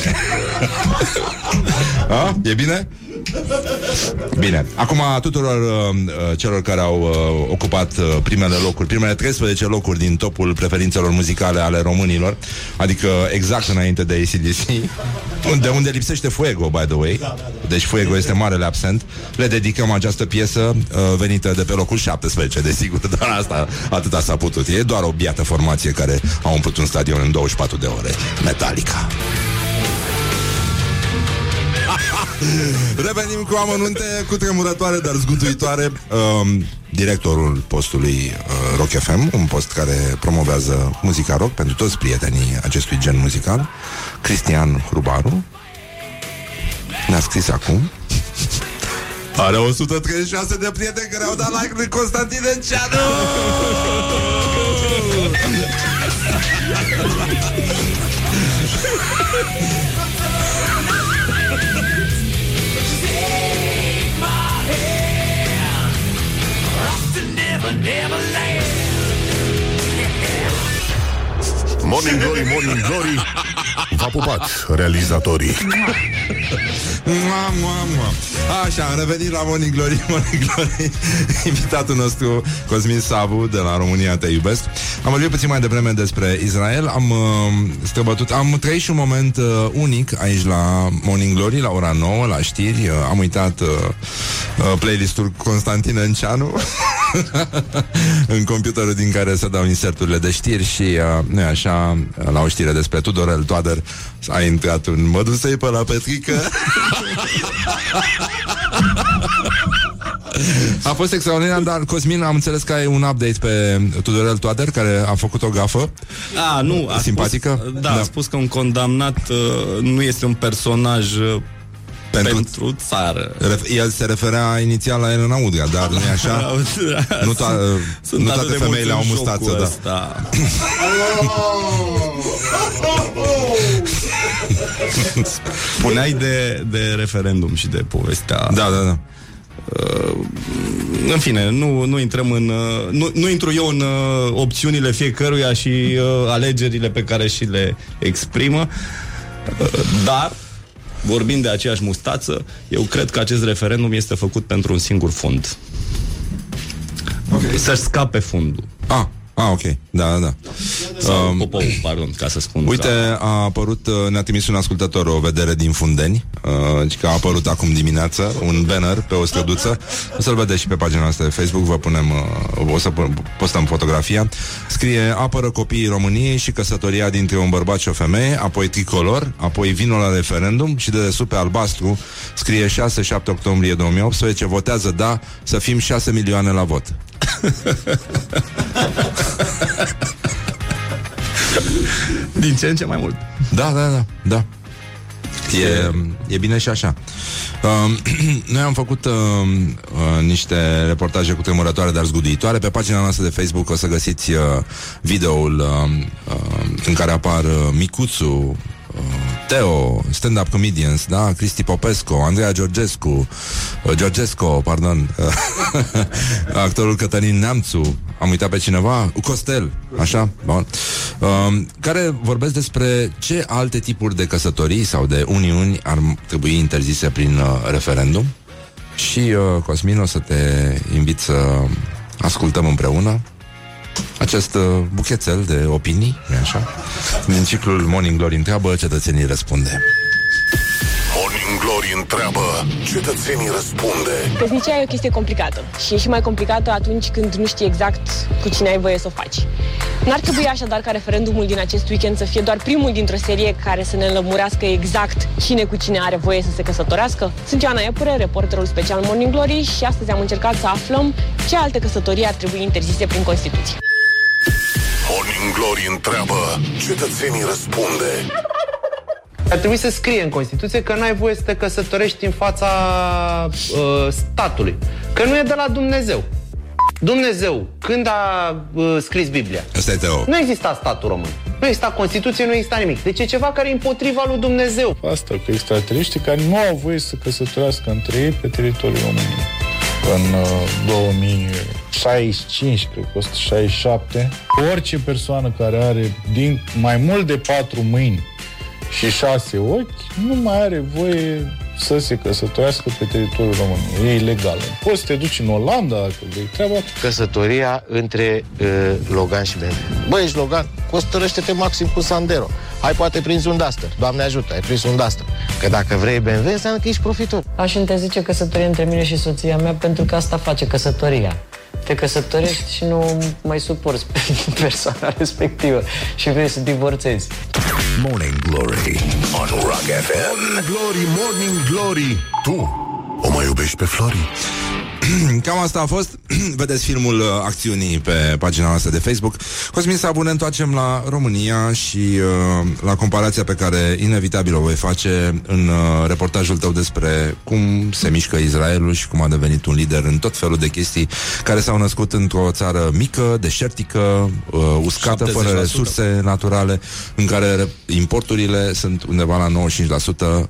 A? E bine? Bine. Acum tuturor uh, uh, celor care au uh, ocupat uh, primele locuri, primele 13 locuri din topul preferințelor muzicale ale românilor, adică exact înainte de ACDC, unde, unde lipsește Fuego, by the way. Deci Fuego este marele absent. Le dedicăm această piesă uh, venită de pe locul 17, desigur, dar asta atâta s-a putut. E doar o biată formație care a umplut un stadion în 24 de ore. Metallica. Revenim cu amănunte cu tremurătoare, dar zgutuitoare. Um, directorul postului uh, Rock FM, un post care promovează muzica rock pentru toți prietenii acestui gen muzical, Cristian Hrubaru. Ne-a scris acum Are 136 de prieteni care au dat like lui Constantin Enceanu Never, never land. Morning Glory, Morning Glory. V-a pupat realizatorii. Mua, mua, mua. Așa, am revenit la Morning Glory, Morning Glory. Invitatul nostru, Cosmin Sabu De la România Te Iubesc. Am vorbit puțin mai devreme despre Israel. Am uh, străbătut, am trăit și un moment uh, unic Aici la Morning Glory La ora 9, la știri. Uh, Am uitat uh, uh, playlistul Constantin Înceanu În computerul din care se dau inserturile de știri Și uh, nu așa, la o știre despre Tudorel Toader A intrat un mă dusei pe la Petrică A fost extraordinar, dar Cosmin, am înțeles că ai un update pe Tudorel Toader, care a făcut o gafă. A, nu, a Simpatică? Spus, da, da, a spus că un condamnat uh, nu este un personaj uh, pentru, pentru țară. Ref- El se referea inițial la Elena Udrea, dar nu e așa? nu, to- Sunt nu atât toate de femeile au mulți în mustață, șocul da. ăsta. Spuneai de, de referendum și de povestea Da, da, da. Uh, în fine, nu, nu intrăm în uh, nu, nu intru eu în uh, opțiunile fiecăruia și uh, alegerile pe care și le exprimă uh, dar vorbind de aceeași mustață eu cred că acest referendum este făcut pentru un singur fond. Okay. să-și scape fundul. Ah, ah, ok, da, da, da. sau um, popou, pardon, ca să spun Uite, a apărut, uh, ne-a trimis un ascultător o vedere din Fundeni, uh, că a apărut acum dimineață un banner pe o străduță. O să-l vedeți și pe pagina noastră de Facebook, vă punem, uh, o să pu- postăm fotografia. Scrie, apără copiii României și căsătoria dintre un bărbat și o femeie, apoi tricolor, apoi vinul la referendum și de desubt pe albastru scrie 6-7 octombrie 2018, votează da, să fim 6 milioane la vot. din ce în ce mai mult Da, da, da, da. E, e bine și așa. Uh, noi am făcut uh, uh, niște reportaje cu tremurătoare, dar zguduitoare. Pe pagina noastră de Facebook o să găsiți uh, videoul uh, uh, în care apar uh, Micuțu, uh, Teo, stand-up comedians, da? Cristi Popescu, Andreea Georgescu, uh, Georgesco, pardon, actorul Cătălin Neamțu, am uitat pe cineva, Costel, așa, bun, uh, care vorbesc despre ce alte tipuri de căsătorii sau de uniuni ar trebui interzise prin uh, referendum. Și, uh, Cosmin, o să te invit să ascultăm împreună acest uh, buchețel de opinii, nu așa? Din ciclul Morning Glory întreabă, cetățenii răspunde. Morning Glory întreabă Cetățenii răspunde Căsnicia e o chestie complicată și e și mai complicată atunci când nu știi exact cu cine ai voie să o faci. N-ar trebui așadar ca referendumul din acest weekend să fie doar primul dintr-o serie care să ne înlămurească exact cine cu cine are voie să se căsătorească. Sunt Ioana Epure, reporterul special Morning Glory și astăzi am încercat să aflăm ce alte căsătorii ar trebui interzise prin Constituție. Morning Glory întreabă Cetățenii răspunde Ar trebui să scrie în Constituție că n-ai voie să te căsătorești în fața uh, statului. Că nu e de la Dumnezeu. Dumnezeu, când a uh, scris Biblia? Asta e Teo. Nu exista statul român. Nu exista Constituție, nu exista nimic. Deci e ceva care e împotriva lui Dumnezeu. Asta, că extraterestri care nu au voie să căsătorească între ei pe teritoriul României. În uh, 2065, cred că 167, orice persoană care are din mai mult de patru mâini și șase ochi, nu mai are voie să se căsătorească pe teritoriul României. E ilegal. Poți să te duci în Olanda dacă vrei treaba. Căsătoria între uh, Logan și BMW. Băi, ești Logan, costărăște-te maxim cu Sandero. Hai, poate prinzi un Duster. Doamne ajută, ai prins un Duster. Că dacă vrei BMW, înseamnă că ești profitor. Aș interzice căsătoria între mine și soția mea pentru că asta face căsătoria. Te căsătorești și nu mai suporți pe persoana respectivă și vrei să divorțezi. Morning Glory on Rock FM Morning Glory, Morning Glory Tu o mai iubești pe Flori? Cam asta a fost. Vedeți filmul uh, acțiunii pe pagina noastră de Facebook. Cosmin Sabu, ne întoarcem la România și uh, la comparația pe care inevitabil o voi face în uh, reportajul tău despre cum se mișcă Israelul și cum a devenit un lider în tot felul de chestii care s-au născut într-o țară mică, deșertică, uh, uscată, 70%. fără resurse naturale, în care importurile sunt undeva la 95%.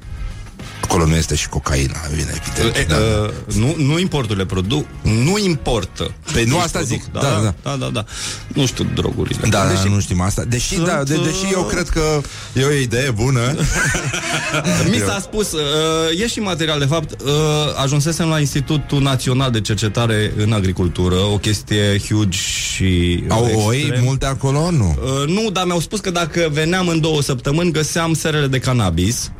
Acolo nu este și cocaina, bine, evident. E, da. uh, nu, nu importurile produc, nu importă. Păi nu Nici asta produc, zic, da, da, da, da. da, da, da. Nu știu drogurile. Da, Deși- da, nu știm asta. Deși, Sunt, da, de, deși eu uh, cred că e o idee bună. Mi s-a spus, uh, e și material, de fapt, uh, ajunsesem la Institutul Național de Cercetare în Agricultură, o chestie huge și uh, Au oi extrem. multe acolo? Nu. Uh, nu, dar mi-au spus că dacă veneam în două săptămâni, găseam serele de cannabis,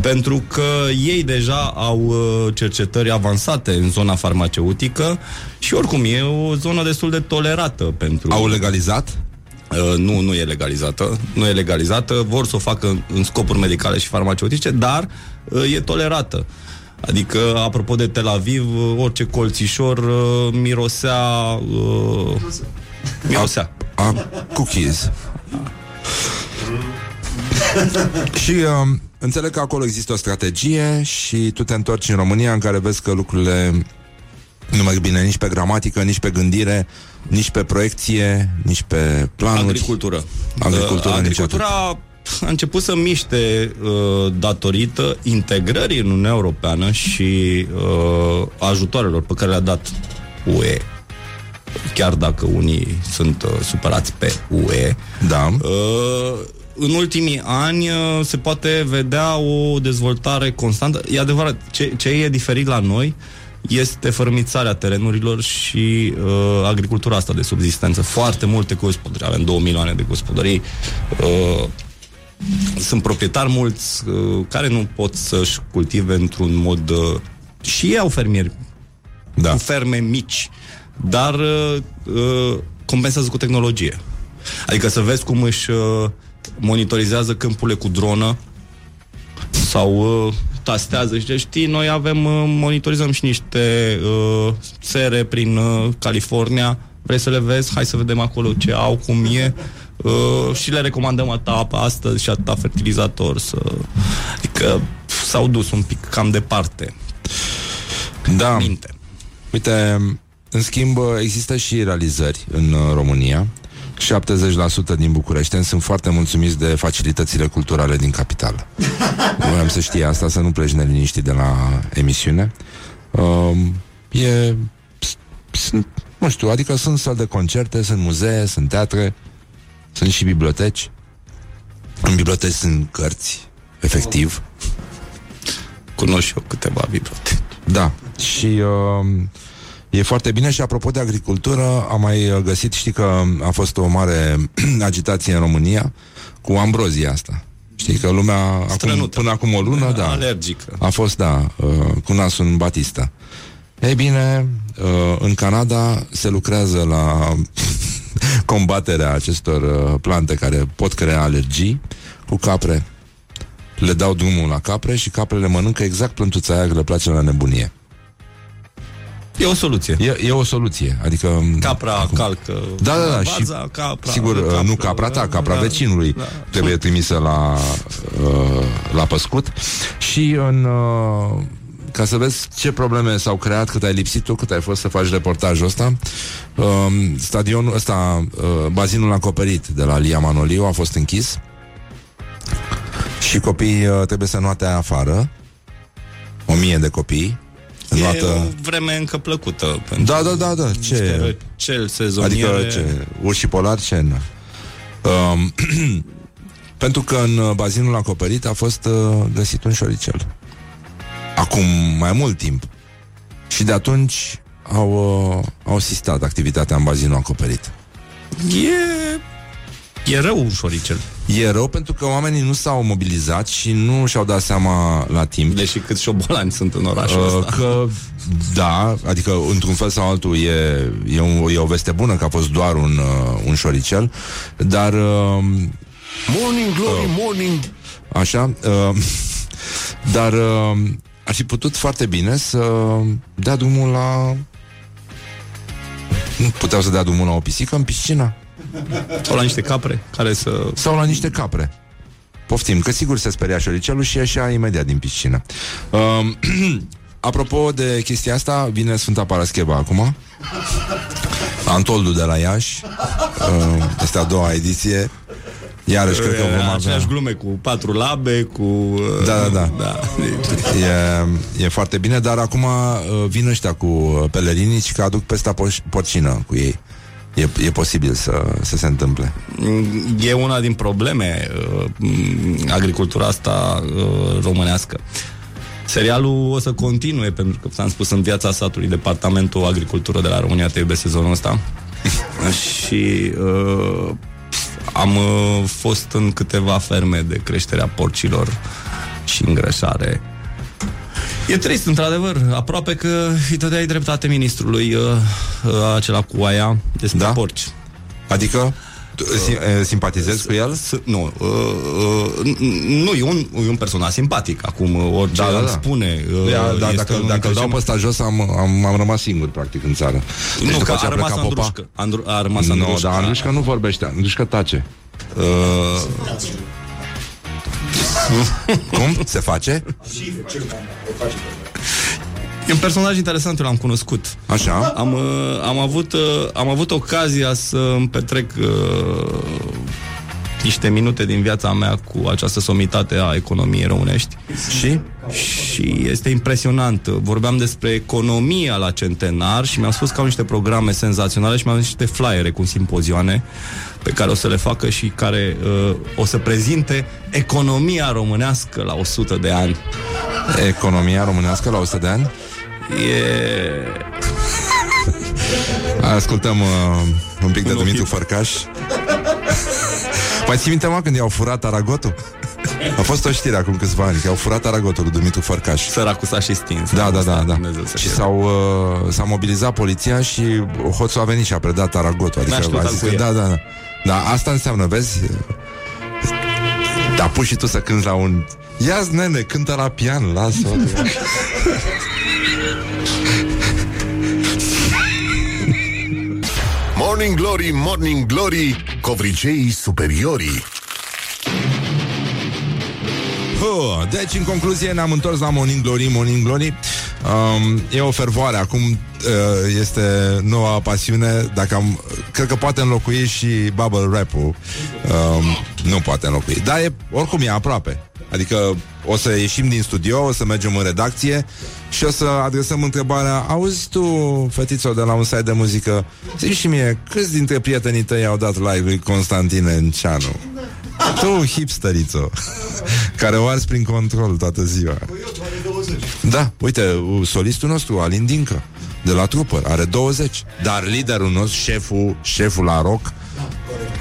pentru că ei deja au uh, cercetări avansate în zona farmaceutică și oricum e o zonă destul de tolerată pentru... Au legalizat? Uh, nu, nu e legalizată. Nu e legalizată. Vor să o facă în, în scopuri medicale și farmaceutice, dar uh, e tolerată. Adică, apropo de Tel Aviv, uh, orice colțișor uh, mirosea... Uh, mirosea. A, cookies. și um, înțeleg că acolo există o strategie și tu te întorci în România în care vezi că lucrurile nu merg bine nici pe gramatică, nici pe gândire, nici pe proiecție, nici pe planuri. Agricultură. Agricultură, Uh, nici agricultura a început să miște uh, datorită integrării în Uniunea Europeană și uh, ajutoarelor pe care le-a dat UE. Chiar dacă unii sunt uh, supărați pe UE. Da. Uh, în ultimii ani uh, se poate vedea o dezvoltare constantă. E adevărat, ce, ce e diferit la noi este fărâmițarea terenurilor și uh, agricultura asta de subzistență. Foarte multe gospodării, avem 2 milioane de gospodării. Uh, sunt proprietari mulți uh, care nu pot să-și cultive într-un mod... Uh, și ei au fermieri da. cu ferme mici, dar uh, uh, compensează cu tehnologie. Adică să vezi cum își uh, monitorizează câmpurile cu dronă sau uh, tastează și știi, noi avem, uh, monitorizăm și niște uh, sere prin uh, California, vrei să le vezi? Hai să vedem acolo ce au, cum e uh, și le recomandăm atâta apă astăzi și atâta fertilizator să... Adică pf, s-au dus un pic cam departe. Da. Minte. Uite, în schimb, există și realizări în uh, România. 70% din bucureșteni sunt foarte mulțumiți de facilitățile culturale din capitală. Voiam să știi asta, să nu pleci neliniștit de la emisiune. Um, e... Sunt, nu știu, adică sunt săli de concerte, sunt muzee, sunt teatre, sunt și biblioteci. În biblioteci sunt cărți, efectiv. Cunosc și eu câteva biblioteci. Da, și uh, e foarte bine și apropo de agricultură, am mai uh, găsit, știi că a fost o mare agitație în România cu ambrozia asta. Știi că lumea, acum, Strănută. până acum o lună, da, Alergică. a fost, da, uh, cu nasul în Batista. Ei bine, uh, în Canada se lucrează la combaterea acestor uh, plante care pot crea alergii cu capre. Le dau drumul la capre și caprele mănâncă exact plântuța aia că le place la nebunie. E o soluție. E, e o soluție, adică... Capra acum. calcă Da, da, da, și vaza, capra, sigur, capra, capra, nu capra ta, capra da, vecinului da. trebuie trimisă la, uh, la păscut și în... Uh, ca să vezi ce probleme s-au creat cât ai lipsit tu, cât ai fost să faci reportajul ăsta. Um, stadionul ăsta, uh, bazinul acoperit de la Lia Manoliu a fost închis și copiii uh, trebuie să noate afară. O mie de copii. E Noată... o vreme încă plăcută. Pentru Da, da, da, da. Ce? Cel sezoniere. Adică ce? Urși polar ce? Nu. Um, pentru că în uh, bazinul acoperit a fost uh, găsit un șoricel. Acum mai mult timp. Și de atunci au, uh, au sistat activitatea în bazinul acoperit. E... E rău un șoricel. E rău pentru că oamenii nu s-au mobilizat și nu și-au dat seama la timp. Deși cât șobolani sunt în orașul Uh, ăsta. că da, adică într-un fel sau altul e, e, un, e o veste bună că a fost doar un, uh, un șoricel, dar uh, Morning Glory, morning Așa, uh, dar uh, ar fi putut foarte bine să dea drumul la Nu puteau să dea drumul la o pisică în piscină? Sau la niște capre care să... Sau la niște capre. Poftim, că sigur se speria șoricelul și ieșea imediat din piscină. Um, apropo de chestia asta, vine Sfânta Parascheva acum. Antoldu de la Iași. Um, este a doua ediție. Iarăși, cred că vom avea... Aceleași glume cu patru labe, cu... uh, Da, da, da. da. E, e foarte bine, dar acum uh, vin ăștia cu uh, pelerinii și că aduc pesta poș- porcină cu ei. E, e posibil să, să se întâmple. E una din probleme uh, m, agricultura asta uh, românească. Serialul o să continue, pentru că ți-am spus în viața satului, Departamentul Agricultură de la România te iubesc sezonul ăsta. și uh, am uh, fost în câteva ferme de creșterea porcilor și îngrășare. E trist, într-adevăr. Aproape că îi dădeai dreptate ministrului uh, uh, acela cu aia despre da? porci. Adică? Tu, sim, uh, simpatizezi cu el? Nu. Uh, uh, nu, e un, e un personaj simpatic. Acum, uh, orice Da, da, îmi da. spune. uh, Da, da, este dacă, unul dacă dintre îl dau cei pe ăsta jos, am, am, am rămas singur, practic, în țară. Deci Nu, după că ce a rămas plecat popa- Andrușcă. Andru, a rămas Nu, Andrușcă. dar Andrușca nu vorbește, Andrușca tace. Uh, Cum? Se face? E un personaj interesant, eu l-am cunoscut. Așa? Am, uh, am, avut, uh, am avut ocazia să îmi petrec uh, niște minute din viața mea cu această somitate a economiei românești. Și? Și este impresionant. Vorbeam despre economia la centenar și mi-au spus că au niște programe senzaționale și mi-au zis niște flyere cu simpozioane pe care o să le facă și care uh, o să prezinte economia românească la 100 de ani. Economia românească la 100 de ani? E... Ascultăm uh, un pic de Un Dumitru ochit. Fărcaș. Mai ții minte, mă, când i-au furat aragotul? A fost o știre acum câțiva ani, că au furat aragotul lui Dumitru Fărcaș. Săracul s-a și stins. Da, da, da, da. Dumnezeu să Și fie. s-au, uh, s-a mobilizat poliția și hoțul a venit și a predat aragotul. N-a Adică știut a al zis cui că, e. da, da, da. Da, asta înseamnă, vezi? Da, pui și tu să cânti la un... ia nene, cântă la pian, lasă Morning Glory, Morning Glory, covriceii superiorii. Huh, Deci, în concluzie, ne-am întors la Morning Glory, Morning Glory. Um, e o fervoare. Acum uh, este noua pasiune. Dacă am, cred că poate înlocui și bubble rap-ul. Um, nu poate înlocui. Dar e, oricum e aproape. Adică o să ieșim din studio, o să mergem în redacție și o să adresăm întrebarea Auzi tu, fetițo de la un site de muzică Zici și mie, câți dintre prietenii tăi au dat like lui Constantin Enceanu? Tu, hipsterițo Care o ars prin control toată ziua. Da, uite, solistul nostru, Alin Dincă De la trupă, are 20 Dar liderul nostru, șeful Șeful la rock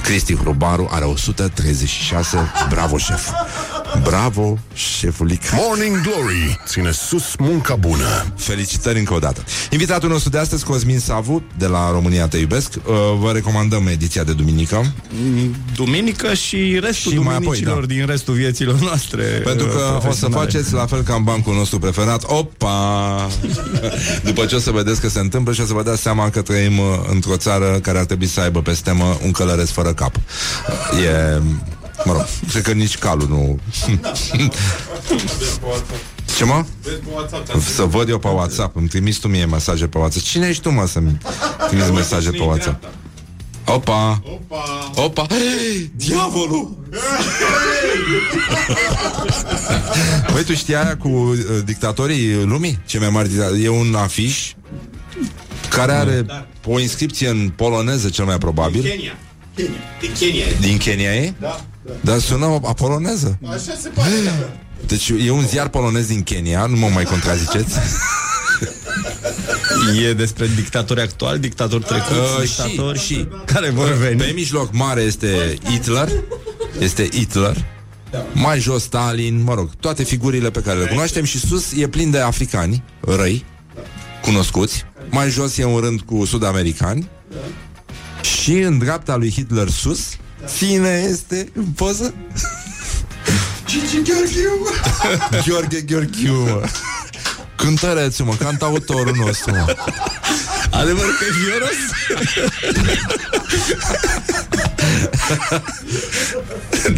Cristi Hrubaru are 136 Bravo, șef Bravo, șefulic Morning Glory, ține sus munca bună. Felicitări încă o dată Invitatul nostru de astăzi, Cosmin Savu De la România Te Iubesc Uh, Vă recomandăm ediția de duminică Duminică și restul Și mai duminicilor apoi, da. din restul vieților noastre Pentru uh, că o să profesionale. faceți la fel ca în bancul nostru preferat Opa! După ce o să vedeți că se întâmplă și o să vă dați seama că trăim uh, într-o țară care ar trebui să aibă pe stemă un călăreț fără cap. E... Mă rog, cred că nici calul nu... Ce mă? Să văd eu pe WhatsApp Îmi trimis tu mie mesaje pe WhatsApp Cine ești tu, mă, să-mi trimiți mesaje pe WhatsApp? Opa! Opa! Hey, diavolul! Băi, tu știi aia cu uh, dictatorii lumii? Cei mai mari dictatori? E un afiș care are o inscripție în poloneză, cel mai probabil. Kenya. Kenya. Din Kenya. Din Kenya e? Da. Dar sună a poloneză. Așa se pare. Deci e un ziar polonez din Kenya, nu mă mai contraziceți. E despre dictatori actuali, dictatori trecuți, Uh, dictatori și, și care vor veni. Pe mijloc mare este Hitler Este Hitler Mai jos Stalin, mă rog Toate figurile pe care le cunoaștem Și sus e plin de africani Răi Cunoscuți Mai jos e un rând cu sud-americani Și în dreapta lui Hitler sus Cine este în poză? Gigi Gheorghiu. Gheorghe Gheorghiu mă. Cântărețul, mă, cantautorul nostru mă. Adevărul că e fioros?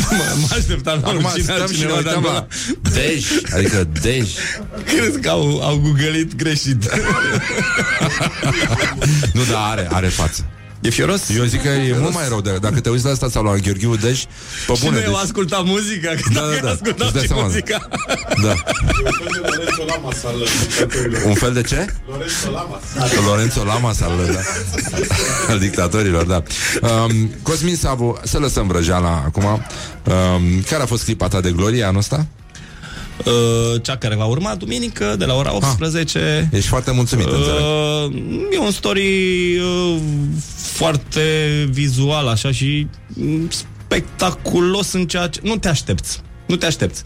mă, mă așteptam la Acum cine stăm și ne altcineva, uităm dar la Dej, adică Dej. Crezi că au, au googlit greșit. Nu, dar are, are față. E fioros? Eu zic că e mult mai rău de, Dacă te uiți la asta sau la Gheorghiu Dej Pe Și bune, noi deci, au ascultat muzica, că Da, dacă da, da. ascultam Îți dai și seama. muzica. da. Un fel de ce? Lorenzo Lamas al, da. al dictatorilor, da. Um, Cosmin Savu, să lăsăm vrăjeala acum. Um, care a fost clipa ta de glorie anul ăsta? Uh, cea care va urma duminică de la ora 18 Ești foarte mulțumit, înțeleg. uh, E un story uh, foarte vizual așa și mm, spectaculos în ceea ce... Nu te aștepți, nu te aștepți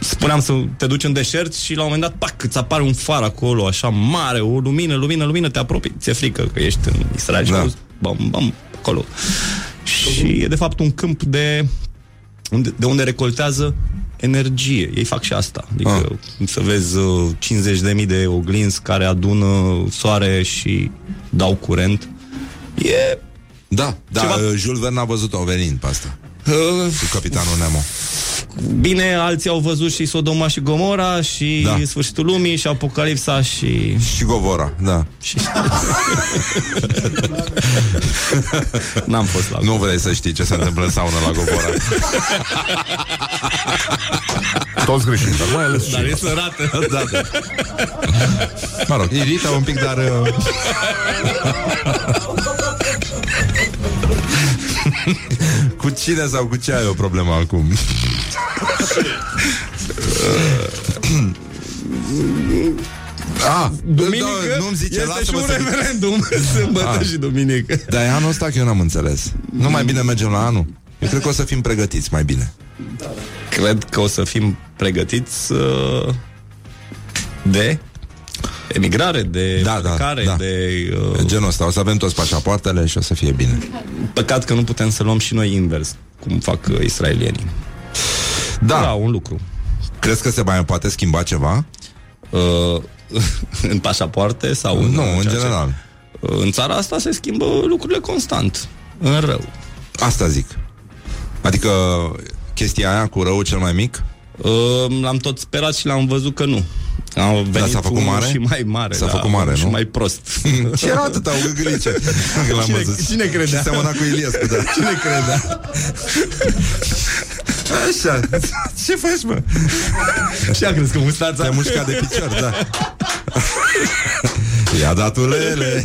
Spuneam să te duci în deșert și la un moment dat, pac, îți apare un far acolo, așa mare, o lumină, lumină, lumină, te apropii, ți-e frică că ești în Israel și Da. auzi, bam, bam, acolo. Și e de fapt un câmp de unde, de unde recoltează energie. Ei fac și asta. Adică Ah. să vezi uh, 50.000 de oglinzi care adună soare și dau curent. E Da, da, Ceva- Ceva... Jules Verne a văzut-o venind pe asta uh, Cu capitanul Nemo bine, alții au văzut și Sodoma și Gomora și Da. sfârșitul lumii și Apocalipsa și... Și Govora, da și... N-am fost la Nu vrei să știi ce se întâmplă în saună la Govora Toți greșim, dar mai ales Dar și e sărată. da, da. Mă rog, irită un pic, dar uh, Cu cine sau cu ce ai o problemă acum? Ah, Duminică da, nu-mi zice, este lasă-mă și un să- referendum Sâmbătă Ah. și duminică Dar e anul ăsta că eu n-am înțeles Nu mai bine mergem la anul? Eu cred că o să fim pregătiți mai bine Cred că o să fim pregătiți uh, de emigrare, de Da, da, plecare, da. de... Uh, Genul ăsta, o să avem toți pașapoartele și o să fie bine păcat că nu putem să luăm și noi invers, cum fac uh, israelienii. Da, Da, un lucru. crezi că se mai poate schimba ceva? Uh, în pașapoarte sau în, Nu, uh, în ceea ce- general Uh, În țara asta se schimbă lucrurile constant, în rău. Asta zic Adică chestia aia cu rău cel mai mic Uh, l-am tot sperat și l-am văzut că nu. Am venit Da, s-a făcut unul mare? și mai mare. S-a da, făcut mare, și nu? mai prost. Ce era atâta o gâgâlice Când l-am Cine- văzut cine credea? Și seamănă cu Iliescu, da Cine credea? Așa, ce faci, mă? Și a crescut mustața. Te-ai mușcat de picior, da Ia datulele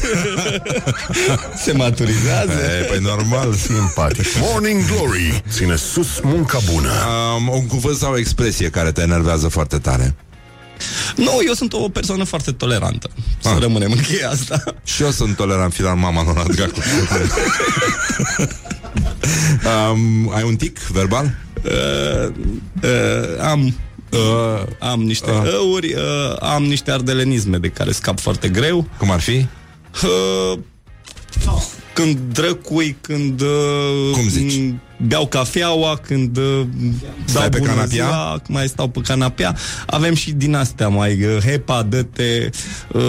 Se maturizează. e, Păi normal simpatic. Morning Glory ține sus munca bună. um, Un cuvânt sau o expresie care te enervează foarte tare Nu, eu sunt o persoană foarte tolerantă. Să Ah. rămânem în cheia asta. Și eu sunt tolerant filar mama nu la dracu um, Ai un tic verbal? Uh, uh, am uh, am niște uh. uh. ăuri, uh, am niște ardelenisme de care scap foarte greu. Cum ar fi? Uh, când drăcui, când uh, Cum zici? m- beau cafeaua, când uh, Stai dau pe bună canapea? ziua, mai stau pe canapea. Avem și din astea mai uh, hepa, dăte, uh,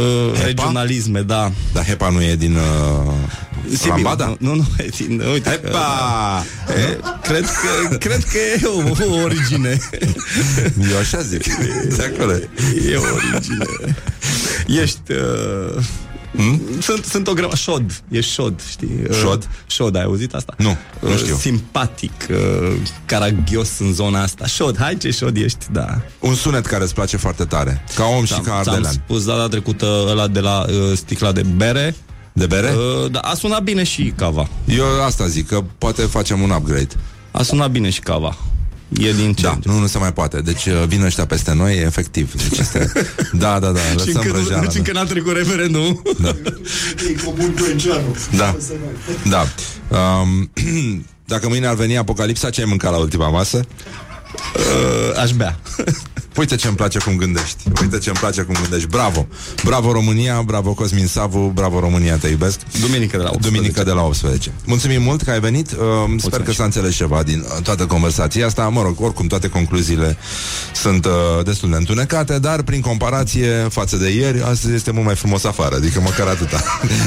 regionalisme, da. Dar Hepa nu e din uh, Sibiu, Lambada? Nu, nu, e din, uite, Hepa! că, da. e, cred, că, cred că e o, o origine. Eu așa zic De acolo E o origine. Ești... Uh, Hmm? sunt, sunt o grămadă. Șod. E șod, știi? Uh, Șod? Șod, ai auzit asta? Nu, nu Uh, știu. Simpatic, uh, caragios în zona asta. Șod, hai ce șod ești, da. Un sunet care îți place foarte tare Ca om și ca Ți-am ardelean spus data trecută ăla de la uh, sticla de bere. De bere? Uh, da, a sunat bine și cava. Eu asta zic, că poate facem un upgrade A sunat bine și cava. E din ce? Da, nu, nu se mai poate Deci uh, vin ăștia peste noi, efectiv deci este... Da, da, da, și lăsăm încă, nu, vrăjeala deci da. încă n-a trecut referendumul. Da. Da, da um, Dacă mâine ar veni apocalipsa Ce ai mâncat la ultima masă? Uh, aș bea. Uite ce-mi place cum gândești. Uite ce-mi place cum gândești. Bravo. Bravo România, bravo Cosmin Savu, bravo România, te iubesc. Duminică de la 18. Duminică de la 18. Mulțumim mult că ai venit. Uh, sper că s-a înțeles ceva din uh, toată conversația asta. Mă rog, oricum toate concluziile sunt uh, destul de întunecate, dar prin comparație față de ieri, astăzi este mult mai frumos afară, adică măcar atâta.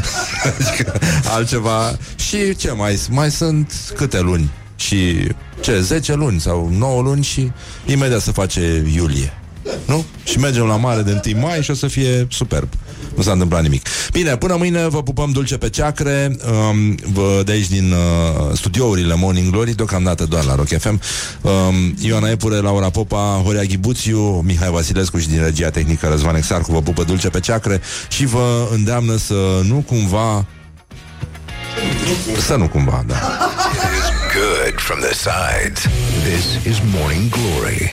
adică altceva. Și ce mai, mai sunt câte luni? Și ce, 10 luni sau 9 luni și imediat se face iulie. Nu? Și mergem la mare de 1 mai și o să fie superb. Nu s-a întâmplat nimic. Bine, până mâine vă pupăm dulce pe ceacre um, vă, de aici din uh, studiourile Morning Glory, deocamdată doar la Rock FM. Um, Ioana Epure, Laura Popa, Horia Ghibuțiu, Mihai Vasilescu și din regia tehnică Răzvan Exarcu vă pupă dulce pe ceacre și vă îndeamnă să nu cumva să nu cumva, da. Good from the sides. This is Morning Glory.